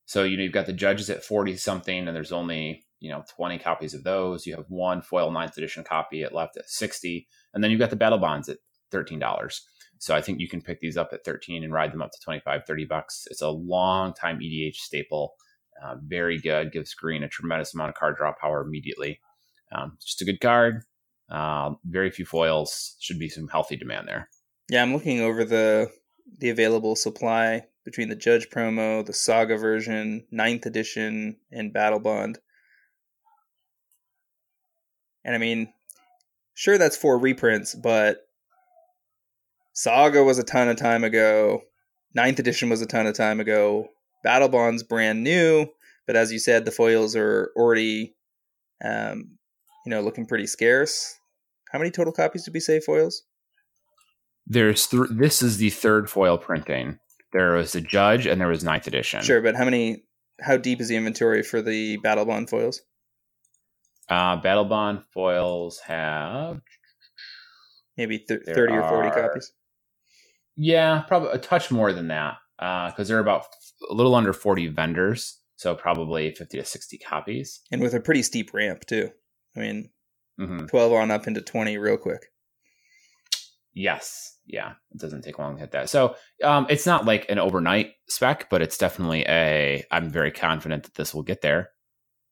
so, you know, you've got the judges at 40 something, and there's only, you know, 20 copies of those. You have one foil ninth edition copy at left at 60. And then you've got the battle bonds at $13. So I think you can pick these up at 13 and ride them up to 25, 30 bucks. It's a long time EDH staple. Uh, very good. Gives green a tremendous amount of card draw power immediately. Um, just a good card. Uh, very few foils. Should be some healthy demand there. Yeah, I'm looking over the the available supply between the Judge promo, the Saga version, Ninth edition, and Battle Bond. And I mean, sure that's four reprints, but Saga was a ton of time ago. Ninth edition was a ton of time ago. Battle Bond's brand new, but as you said, the foils are already, um, you know, looking pretty scarce. How many total copies did we say foils? There's th- this is the third foil printing. There was the Judge and there was Ninth edition. Sure, but how many? How deep is the inventory for the Battle Bond foils? Uh, Battle Bond foils have maybe th- thirty or forty copies. Yeah, probably a touch more than that because uh, there are about a little under 40 vendors. So probably 50 to 60 copies. And with a pretty steep ramp, too. I mean, mm-hmm. 12 on up into 20 real quick. Yes. Yeah. It doesn't take long to hit that. So um, it's not like an overnight spec, but it's definitely a, I'm very confident that this will get there.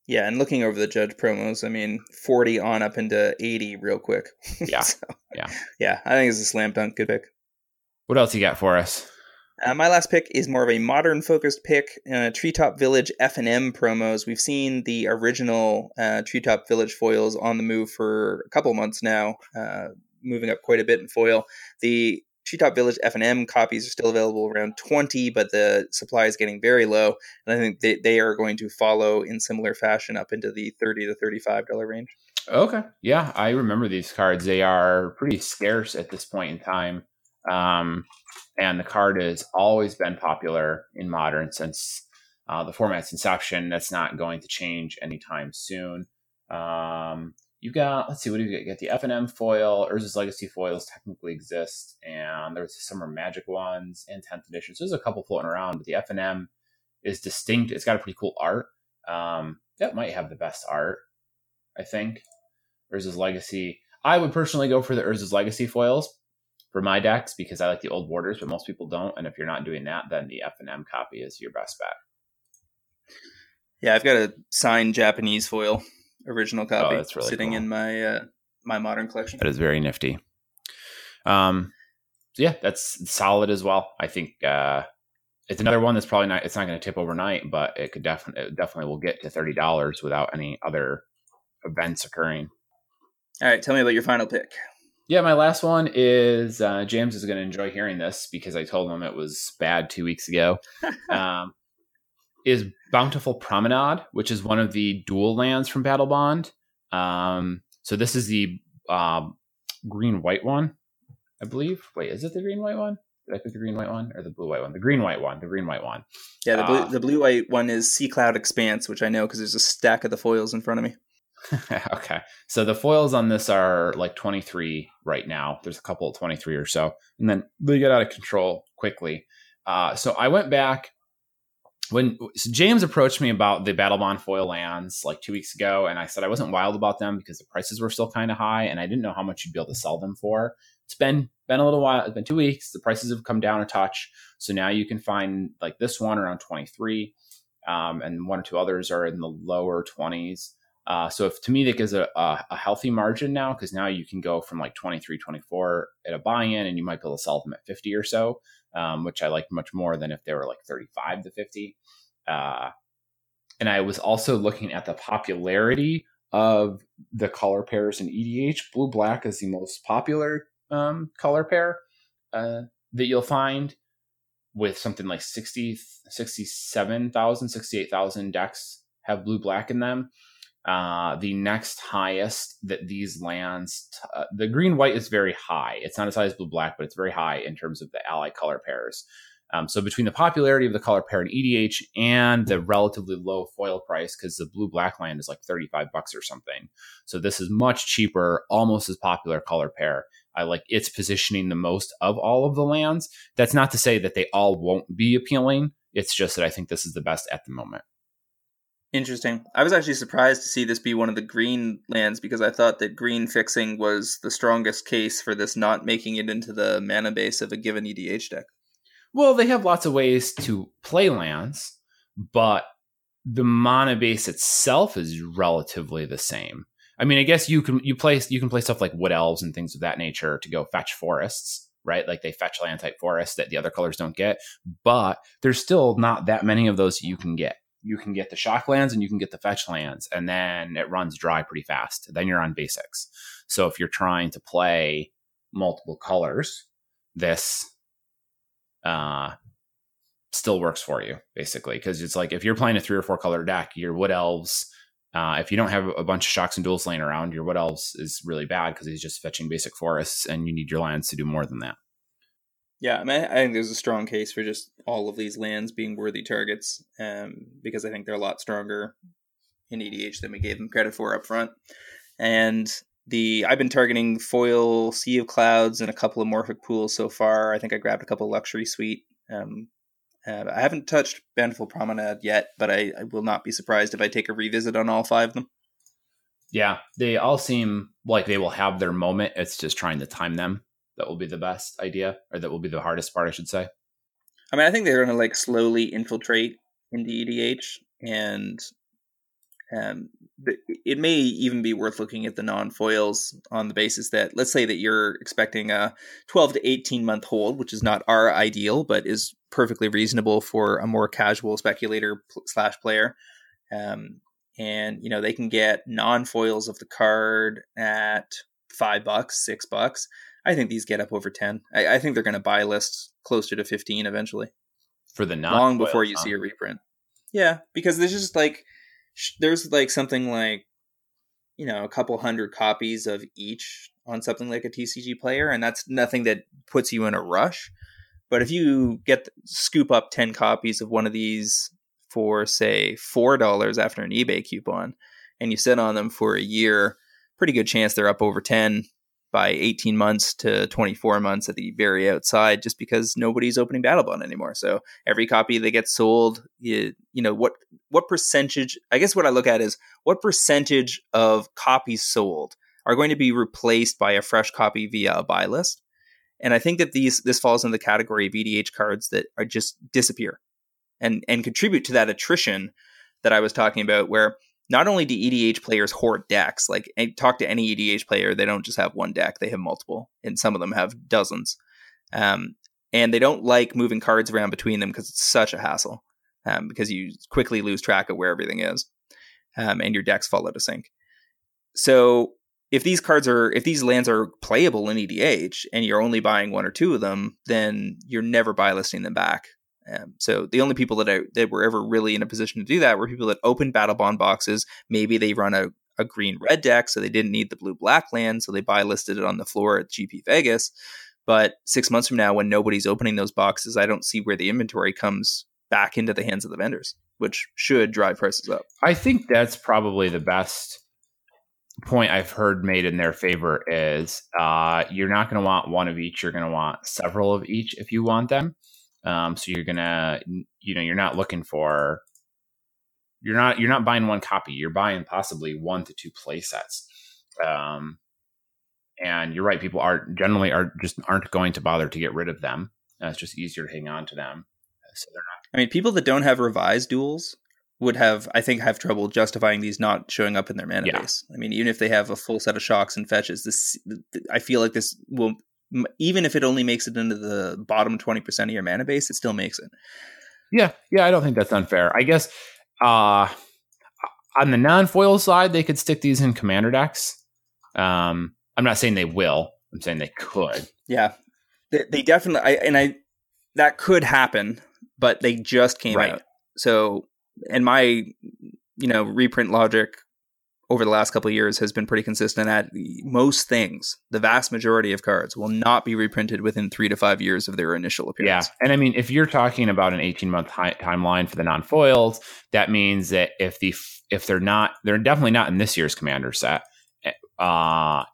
Yeah, and looking over the judge promos, I mean, 40 on up into 80 real quick. <laughs> Yeah. so, yeah. Yeah, I think it's a slam dunk. Good pick. What else you got for us? Uh, my last pick is more of a modern focused pick. Uh, Treetop Village F and M promos. We've seen the original uh, Treetop Village foils on the move for a couple months now, uh, moving up quite a bit in foil. The Treetop Village F and M copies are still available around twenty, but the supply is getting very low, and I think they, they are going to follow in similar fashion up into the thirty to thirty five dollar range. Okay, yeah, I remember these cards. They are pretty scarce at this point in time. Um, and the card has always been popular in modern since uh, the format's inception. That's not going to change anytime soon. Um, you got let's see what do you get? You got the F and M foil, Urza's Legacy foils technically exist, and there's some are magic ones and 10th edition. So there's a couple floating around, but the F and M is distinct. It's got a pretty cool art. Um, that might have the best art, I think. Urza's Legacy. I would personally go for the Urza's Legacy foils for my decks because I like the old borders, but most people don't. And if you're not doing that, then the F and M copy is your best bet. Yeah, I've got a signed Japanese foil original Oh, copy that's really sitting cool. in my uh, my modern collection. That is very nifty. Um, so yeah, that's solid as well. I think uh, it's another one that's probably not. It's not going to tip overnight, but it could definitely definitely will get to thirty dollars without any other events occurring. All right, tell me about your final pick. Yeah, my last one is uh, James is going to enjoy hearing this because I told him it was bad two weeks ago. <laughs> um, is Bountiful Promenade, which is one of the dual lands from Battle Bond. Um, so this is the um, green white one, I believe. Wait, is it the green white one? Did I pick the green white one or the blue white one? The green white one. The green white one. Yeah, the blue Uh, the blue white one is Sea Cloud Expanse, which I know because there's a stack of the foils in front of me. <laughs> okay. So the foils on this are like 23 right now. There's a couple of 23 or so. And then they get out of control quickly. Uh, so I went back when so James approached me about the Battle Bond foil lands like two weeks ago. And I said I wasn't wild about them because the prices were still kind of high and I didn't know how much you'd be able to sell them for. It's been been a little while. It's been two weeks. The prices have come down a touch. So now you can find like this one around 23. Um, and one or two others are in the lower 20s. Uh, so if to me that gives a, a, a healthy margin now because now you can go from like 23 24 at a buy-in and you might be able to sell them at 50 or so um, which i like much more than if they were like 35 to 50 uh, and i was also looking at the popularity of the color pairs in edh blue black is the most popular um, color pair uh, that you'll find with something like 60 67000 68000 decks have blue black in them uh, the next highest that these lands, uh, the green white is very high. It's not as high as blue black, but it's very high in terms of the ally color pairs. Um, so between the popularity of the color pair in EDH and the relatively low foil price, because the blue black land is like 35 bucks or something. So this is much cheaper, almost as popular color pair. I like its positioning the most of all of the lands. That's not to say that they all won't be appealing. It's just that I think this is the best at the moment. Interesting. I was actually surprised to see this be one of the green lands because I thought that green fixing was the strongest case for this not making it into the mana base of a given EDH deck. Well, they have lots of ways to play lands, but the mana base itself is relatively the same. I mean, I guess you can you play you can play stuff like wood elves and things of that nature to go fetch forests, right? Like they fetch land type forests that the other colors don't get, but there's still not that many of those you can get. You can get the shock lands and you can get the fetch lands, and then it runs dry pretty fast. Then you're on basics. So if you're trying to play multiple colors, this uh, still works for you basically because it's like if you're playing a three or four color deck, your wood elves. Uh, if you don't have a bunch of shocks and duals laying around, your wood elves is really bad because he's just fetching basic forests, and you need your lands to do more than that. Yeah, I mean, I think there's a strong case for just all of these lands being worthy targets, um, because I think they're a lot stronger in EDH than we gave them credit for up front. And the I've been targeting foil Sea of Clouds and a couple of Morphic pools so far. I think I grabbed a couple luxury suite. Um, uh, I haven't touched Bountiful Promenade yet, but I, I will not be surprised if I take a revisit on all five of them. Yeah, they all seem like they will have their moment. It's just trying to time them that will be the best idea, or that will be the hardest part, I should say. I mean, I think they're going to like slowly infiltrate into EDH, and um, it may even be worth looking at the non-foils on the basis that, let's say that you're expecting a 12 to 18 month hold, which is not our ideal, but is perfectly reasonable for a more casual speculator slash player. Um, and you know they can get non-foils of the card at five bucks, six bucks. I think these get up over ten. I, I think they're going to buy lists closer to fifteen eventually, For the non long before you see a reprint. Yeah, because there's just like sh- there's like something like you know a couple hundred copies of each on something like a TCG player, and that's nothing that puts you in a rush. But if you get scoop up ten copies of one of these for say four dollars after an eBay coupon, and you sit on them for a year, pretty good chance they're up over 10 by 18 months to 24 months at the very outside just because nobody's opening Battlebond anymore. So every copy that gets sold, you, you know, what what percentage I guess what I look at is what percentage of copies sold are going to be replaced by a fresh copy via a buy list. And I think that these this falls in the category of EDH cards that are just disappear and and contribute to that attrition that I was talking about where not only do EDH players hoard decks, like talk to any EDH player, they don't just have one deck, they have multiple, and some of them have dozens. Um, and they don't like moving cards around between them because it's such a hassle um, because you quickly lose track of where everything is um, and your decks fall out of sync. So if these cards are if these lands are playable in EDH and you're only buying one or two of them, then you're never buy listing them back. Um, so the only people that I, that were ever really in a position to do that were people that opened battle bond boxes. Maybe they run a, a green red deck, so they didn't need the blue black land, so they buy listed it on the floor at GP Vegas. But six months from now, when nobody's opening those boxes, I don't see where the inventory comes back into the hands of the vendors, which should drive prices up. I think that's probably the best point I've heard made in their favor is uh, you're not going to want one of each. You're going to want several of each if you want them. Um, so you're gonna, you know, you're not looking for, you're not, you're not buying one copy. You're buying possibly one to two play sets. Um, and you're right. People are generally are just aren't going to bother to get rid of them. Uh, it's just easier to hang on to them. So they're not. I mean, people that don't have revised duals would have, I think, have trouble justifying these not showing up in their mana yeah. base. I mean, even if they have a full set of shocks and fetches, this I feel like this will, even if it only makes it into the bottom twenty percent of your mana base, it still makes it. Yeah, yeah, I don't think that's unfair. I guess uh, on the non-foil side, they could stick these in commander decks. Um, I'm not saying they will. I'm saying they could. Yeah, they, they definitely. I, and I that could happen, but they just came right. out. So and my you know reprint logic over the last couple of years has been pretty consistent at most things the vast majority of cards will not be reprinted within three to five years of their initial appearance. Yeah and i mean if you're talking about an 18 month timeline for the non-foils that means that if the if they're not they're definitely not in this year's commander set eh, uh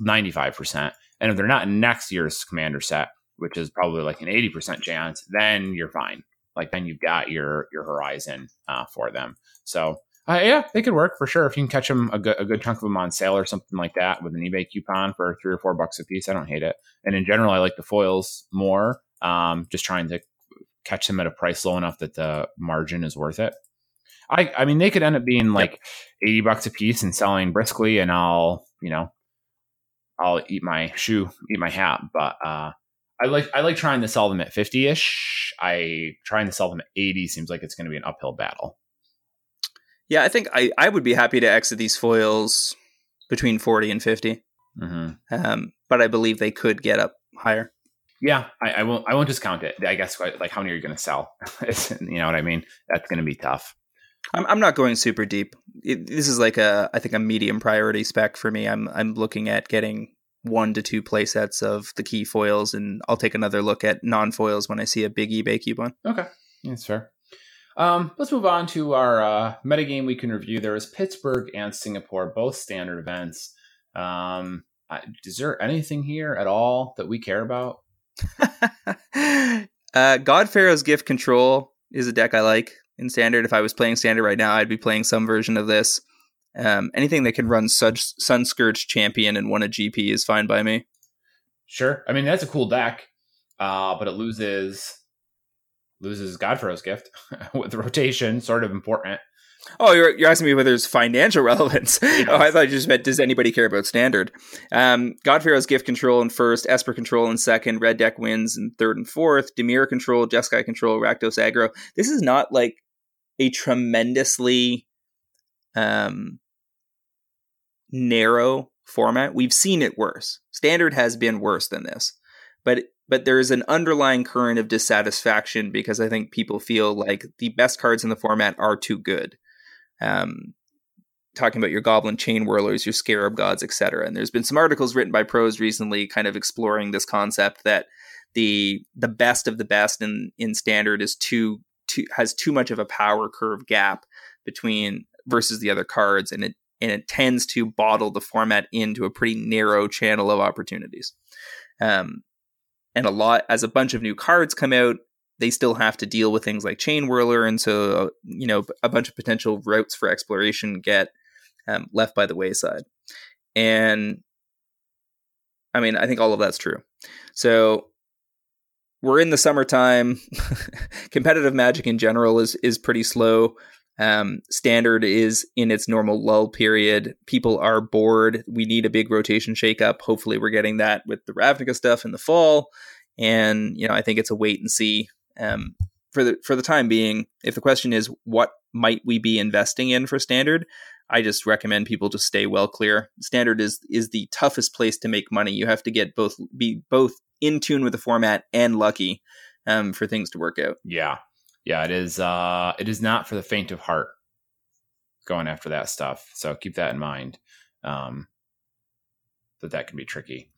95% and if they're not in next year's commander set which is probably like an 80% chance then you're fine. Like then you've got your your horizon uh, for them. So uh, yeah, they could work for sure if you can catch them a good, a good chunk of them on sale or something like that with an eBay coupon for three or four bucks a piece. I don't hate it. And in general, I like the foils more. Um, just trying to catch them at a price low enough that the margin is worth it. I, I mean, they could end up being like. 80 bucks a piece and selling briskly and I'll, you know, I'll eat my shoe, eat my hat. But, uh, I like I like trying to sell them at 50ish. I trying to sell them at 80 seems like it's going to be an uphill battle. Yeah, I think I, I would be happy to exit these foils between 40 and 50. Mm-hmm. Um, but I believe they could get up higher. Yeah, I, I, won't. I won't discount it. I guess like how many are you going to sell? <laughs> you know what I mean? That's going to be tough. I'm, I'm not going super deep. It, this is like a I think a medium priority spec for me. I'm I'm looking at getting one to two play sets of the key foils, and I'll take another look at non foils when I see a big eBay coupon. Okay, that's fair. Um, let's move on to our uh, metagame we can review. There is Pittsburgh and Singapore, both standard events. Um, is there anything here at all that we care about? <laughs> uh, God Pharaoh's Gift Control is a deck I like in standard. If I was playing standard right now, I'd be playing some version of this. Um, anything that can run Such Sunscourge Champion and won a GP is fine by me. Sure, I mean that's a cool deck, uh, but it loses loses God gift <laughs> with rotation, sort of important. Oh, you're, you're asking me whether there's financial <laughs> relevance. Yes. Oh, I thought you just meant does anybody care about standard? Um, gift control in first, Esper control in second, Red Deck wins in third and fourth, Dimir control, Jeskai control, Rakdos aggro. This is not like a tremendously um, narrow format. We've seen it worse. Standard has been worse than this, but but there is an underlying current of dissatisfaction because I think people feel like the best cards in the format are too good. Um, talking about your goblin chain whirlers, your scarab gods, etc. And there's been some articles written by pros recently, kind of exploring this concept that the the best of the best in in standard is too too has too much of a power curve gap between versus the other cards, and it and it tends to bottle the format into a pretty narrow channel of opportunities. Um, and a lot as a bunch of new cards come out, they still have to deal with things like Chain Whirler, and so you know a bunch of potential routes for exploration get um, left by the wayside. And I mean, I think all of that's true. So we're in the summertime. <laughs> Competitive Magic in general is is pretty slow. Um, standard is in its normal lull period. People are bored. We need a big rotation shakeup. Hopefully, we're getting that with the Ravnica stuff in the fall. And you know, I think it's a wait and see um, for the for the time being. If the question is what might we be investing in for standard, I just recommend people to stay well clear. Standard is is the toughest place to make money. You have to get both be both in tune with the format and lucky um, for things to work out. Yeah, yeah, it is. Uh, it is not for the faint of heart going after that stuff. So keep that in mind. Um, that that can be tricky.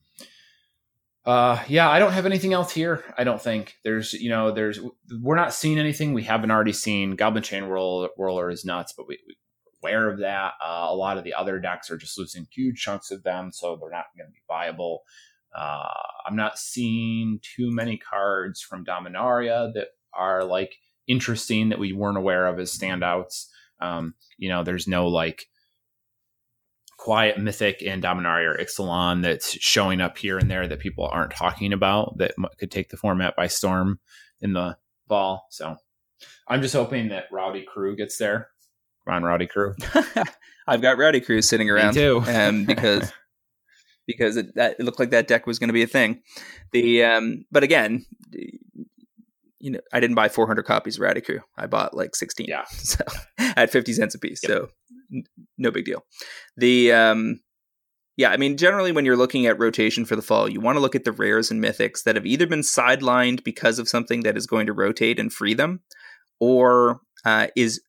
Uh, yeah, I don't have anything else here. I don't think there's, you know, there's, we're not seeing anything we haven't already seen. Goblin Chain Whirler is nuts, but we, we aware of that. Uh, a lot of the other decks are just losing huge chunks of them, so they're not going to be viable. Uh, I'm not seeing too many cards from Dominaria that are like interesting that we weren't aware of as standouts. Um, you know, there's no like quiet mythic in Dominaria or Ixalan that's showing up here and there that people aren't talking about that could take the format by storm in the fall. So I'm just hoping that Rowdy Crew gets there on Rowdy Crew. <laughs> I've got Rowdy Crew sitting around Me too. um, because <laughs> because it, that, it looked like that deck was going to be a thing. The um, but again, you know, I didn't buy 400 copies of Rowdy I bought like 16. Yeah, <laughs> so at 50 cents a piece. Yep. So n- no big deal. The um, yeah, I mean, generally when you're looking at rotation for the fall, you want to look at the rares and mythics that have either been sidelined because of something that is going to rotate and free them, or uh, is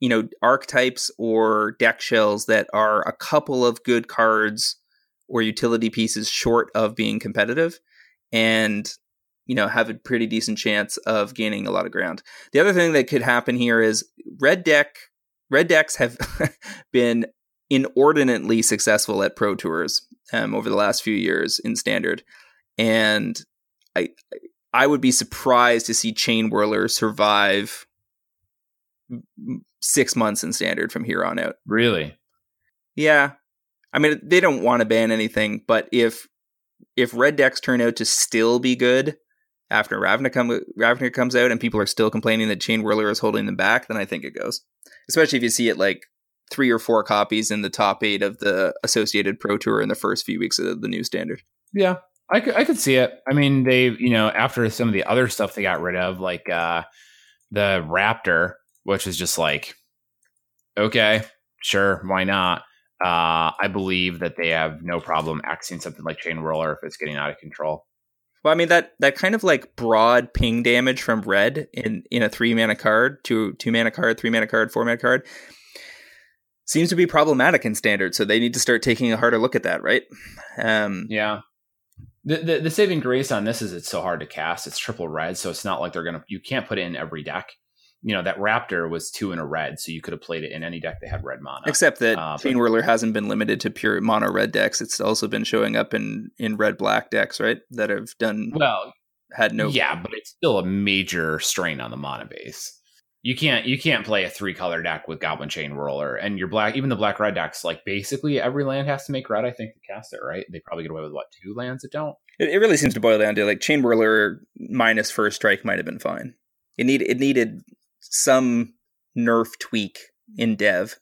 you know archetypes or deck shells that are a couple of good cards or utility pieces short of being competitive and you know have a pretty decent chance of gaining a lot of ground the other thing that could happen here is red deck red decks have <laughs> been inordinately successful at pro tours um, over the last few years in standard and i i would be surprised to see chain whirler survive six months in standard from here on out. Really? Yeah. I mean, they don't want to ban anything, but if if red decks turn out to still be good after Ravnica, come, Ravnica comes out and people are still complaining that Chain Whirler is holding them back, then I think it goes. Especially if you see it like three or four copies in the top eight of the associated Pro Tour in the first few weeks of the new standard. Yeah, I could, I could see it. I mean, they, you know, after some of the other stuff they got rid of, like uh, the Raptor, which is just like, okay, sure, why not? Uh, I believe that they have no problem axing something like Chain Whirler if it's getting out of control. Well, I mean that that kind of like broad ping damage from red in in a three mana card, two two mana card, three mana card, four mana card seems to be problematic in standard. So they need to start taking a harder look at that, right? Um, yeah. The, the, the saving grace on this is it's so hard to cast. It's triple red, so it's not like they're gonna. You can't put it in every deck you know that Raptor was two in a red, so you could have played it in any deck that had red mana. Except that uh, Chain Whirler hasn't been limited to pure mono red decks; it's also been showing up in in red black decks, right? That have done well. Had no, yeah, but it's still a major strain on the mana base. You can't you can't play a three color deck with Goblin Chain Whirler and your black even the black red decks like basically every land has to make red. I think to cast it right. They probably get away with what two lands that don't. It, it really seems to boil down to like Chain Whirler minus first strike might have been fine. It need it needed some nerf tweak in dev.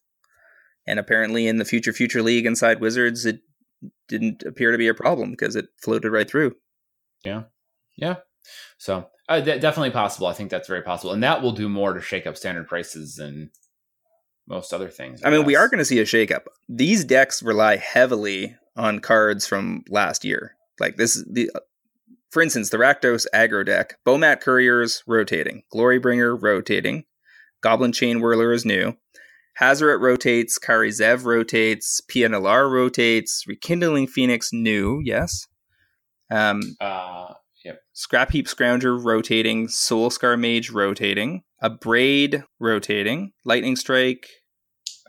And apparently in the future future league inside Wizards it didn't appear to be a problem because it floated right through. Yeah. Yeah. So uh, d- definitely possible. I think that's very possible. And that will do more to shake up standard prices than most other things. I, I mean, we are going to see a shakeup. These decks rely heavily on cards from last year. Like this, the for instance, the Rakdos aggro deck, Bomat Couriers rotating, Glorybringer rotating, Goblin Chain Whirler is new, Hazoret rotates, Kari Zev rotates, Nalaar rotates, Rekindling Phoenix new, yes. Um, uh, yep. Scrap Heap Scrounger rotating, Soul Scar Mage rotating, Abrade rotating, Lightning Strike.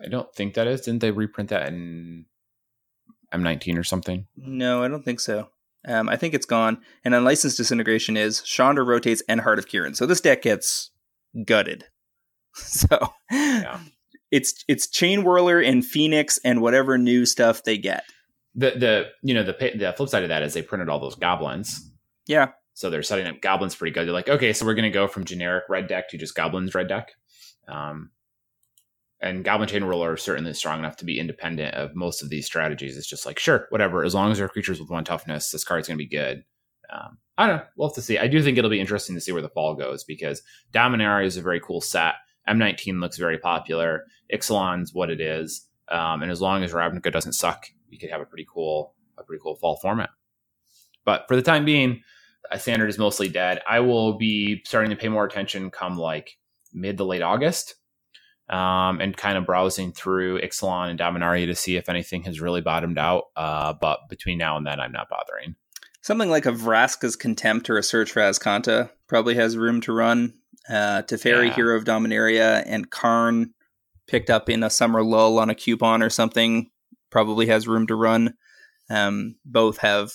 I don't think that is. Didn't they reprint that in M19 or something? No, I don't think so. Um, I think it's gone. And Unlicensed Disintegration is Chandra rotates and Heart of Kiran. So this deck gets gutted. <laughs> so yeah. it's it's Chain Whirler and Phoenix and whatever new stuff they get. The the you know the the flip side of that is they printed all those goblins. Yeah. So they're setting up goblins pretty good. They're like, okay, so we're going to go from generic red deck to just goblins red deck. Um, and Goblin Chain Whirler are certainly strong enough to be independent of most of these strategies. It's just like, sure, whatever. As long as they're creatures with one toughness, this card's going to be good. Um, I don't know. We'll have to see. I do think it'll be interesting to see where the fall goes because Dominaria is a very cool set. M19 looks very popular. Ixalan's what it is. Um, and as long as Ravnica doesn't suck, we could have a pretty cool, a pretty cool fall format. But for the time being, standard is mostly dead. I will be starting to pay more attention come like mid to late August um, and kind of browsing through Ixalan and Dominaria to see if anything has really bottomed out. Uh, but between now and then, I'm not bothering. Something like a Vraska's Contempt or a Search for Azcanta probably has room to run. Uh, Teferi, yeah. Hero of Dominaria, and Karn picked up in a summer lull on a coupon or something probably has room to run. Um, both have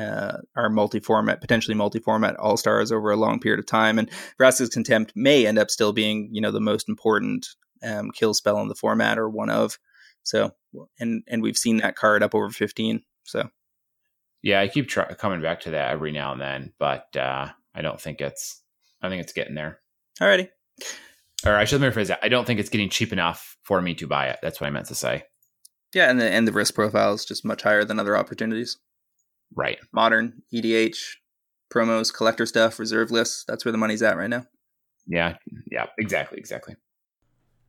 uh, are multi-format, potentially multi-format all stars over a long period of time. And Vraska's Contempt may end up still being, you know, the most important um, kill spell in the format or one of. So, and and we've seen that card up over fifteen. So, yeah, I keep try- coming back to that every now and then, but uh, I don't think it's. I think it's getting there. Alrighty. Or I should rephrase that. I don't think it's getting cheap enough for me to buy it. That's what I meant to say. Yeah, and the and the risk profile is just much higher than other opportunities. Right. Modern, EDH, promos, collector stuff, reserve lists. That's where the money's at right now. Yeah. Yeah. Exactly. Exactly.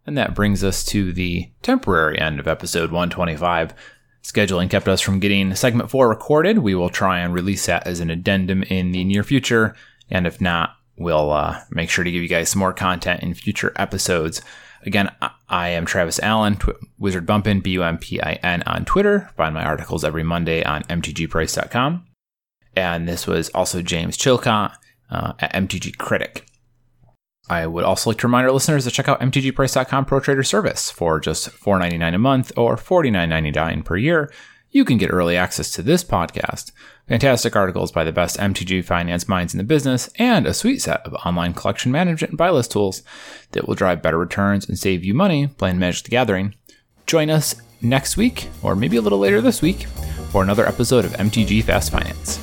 And that brings us to the temporary end of episode 125. Scheduling kept us from getting segment four recorded. We will try and release that as an addendum in the near future. And if not, we'll uh, make sure to give you guys some more content in future episodes. Again, I am Travis Allen, Tw- Wizard Bumpin, B U M P I N on Twitter. Find my articles every Monday on MTGPrice.com. And this was also James Chilcott uh, at MTG Critic. I would also like to remind our listeners to check out MTGPrice.com Pro Trader Service for just $4.99 a month or $49.99 per year you can get early access to this podcast, fantastic articles by the best MTG finance minds in the business, and a sweet set of online collection management and buy list tools that will drive better returns and save you money playing Magic the Gathering. Join us next week, or maybe a little later this week, for another episode of MTG Fast Finance.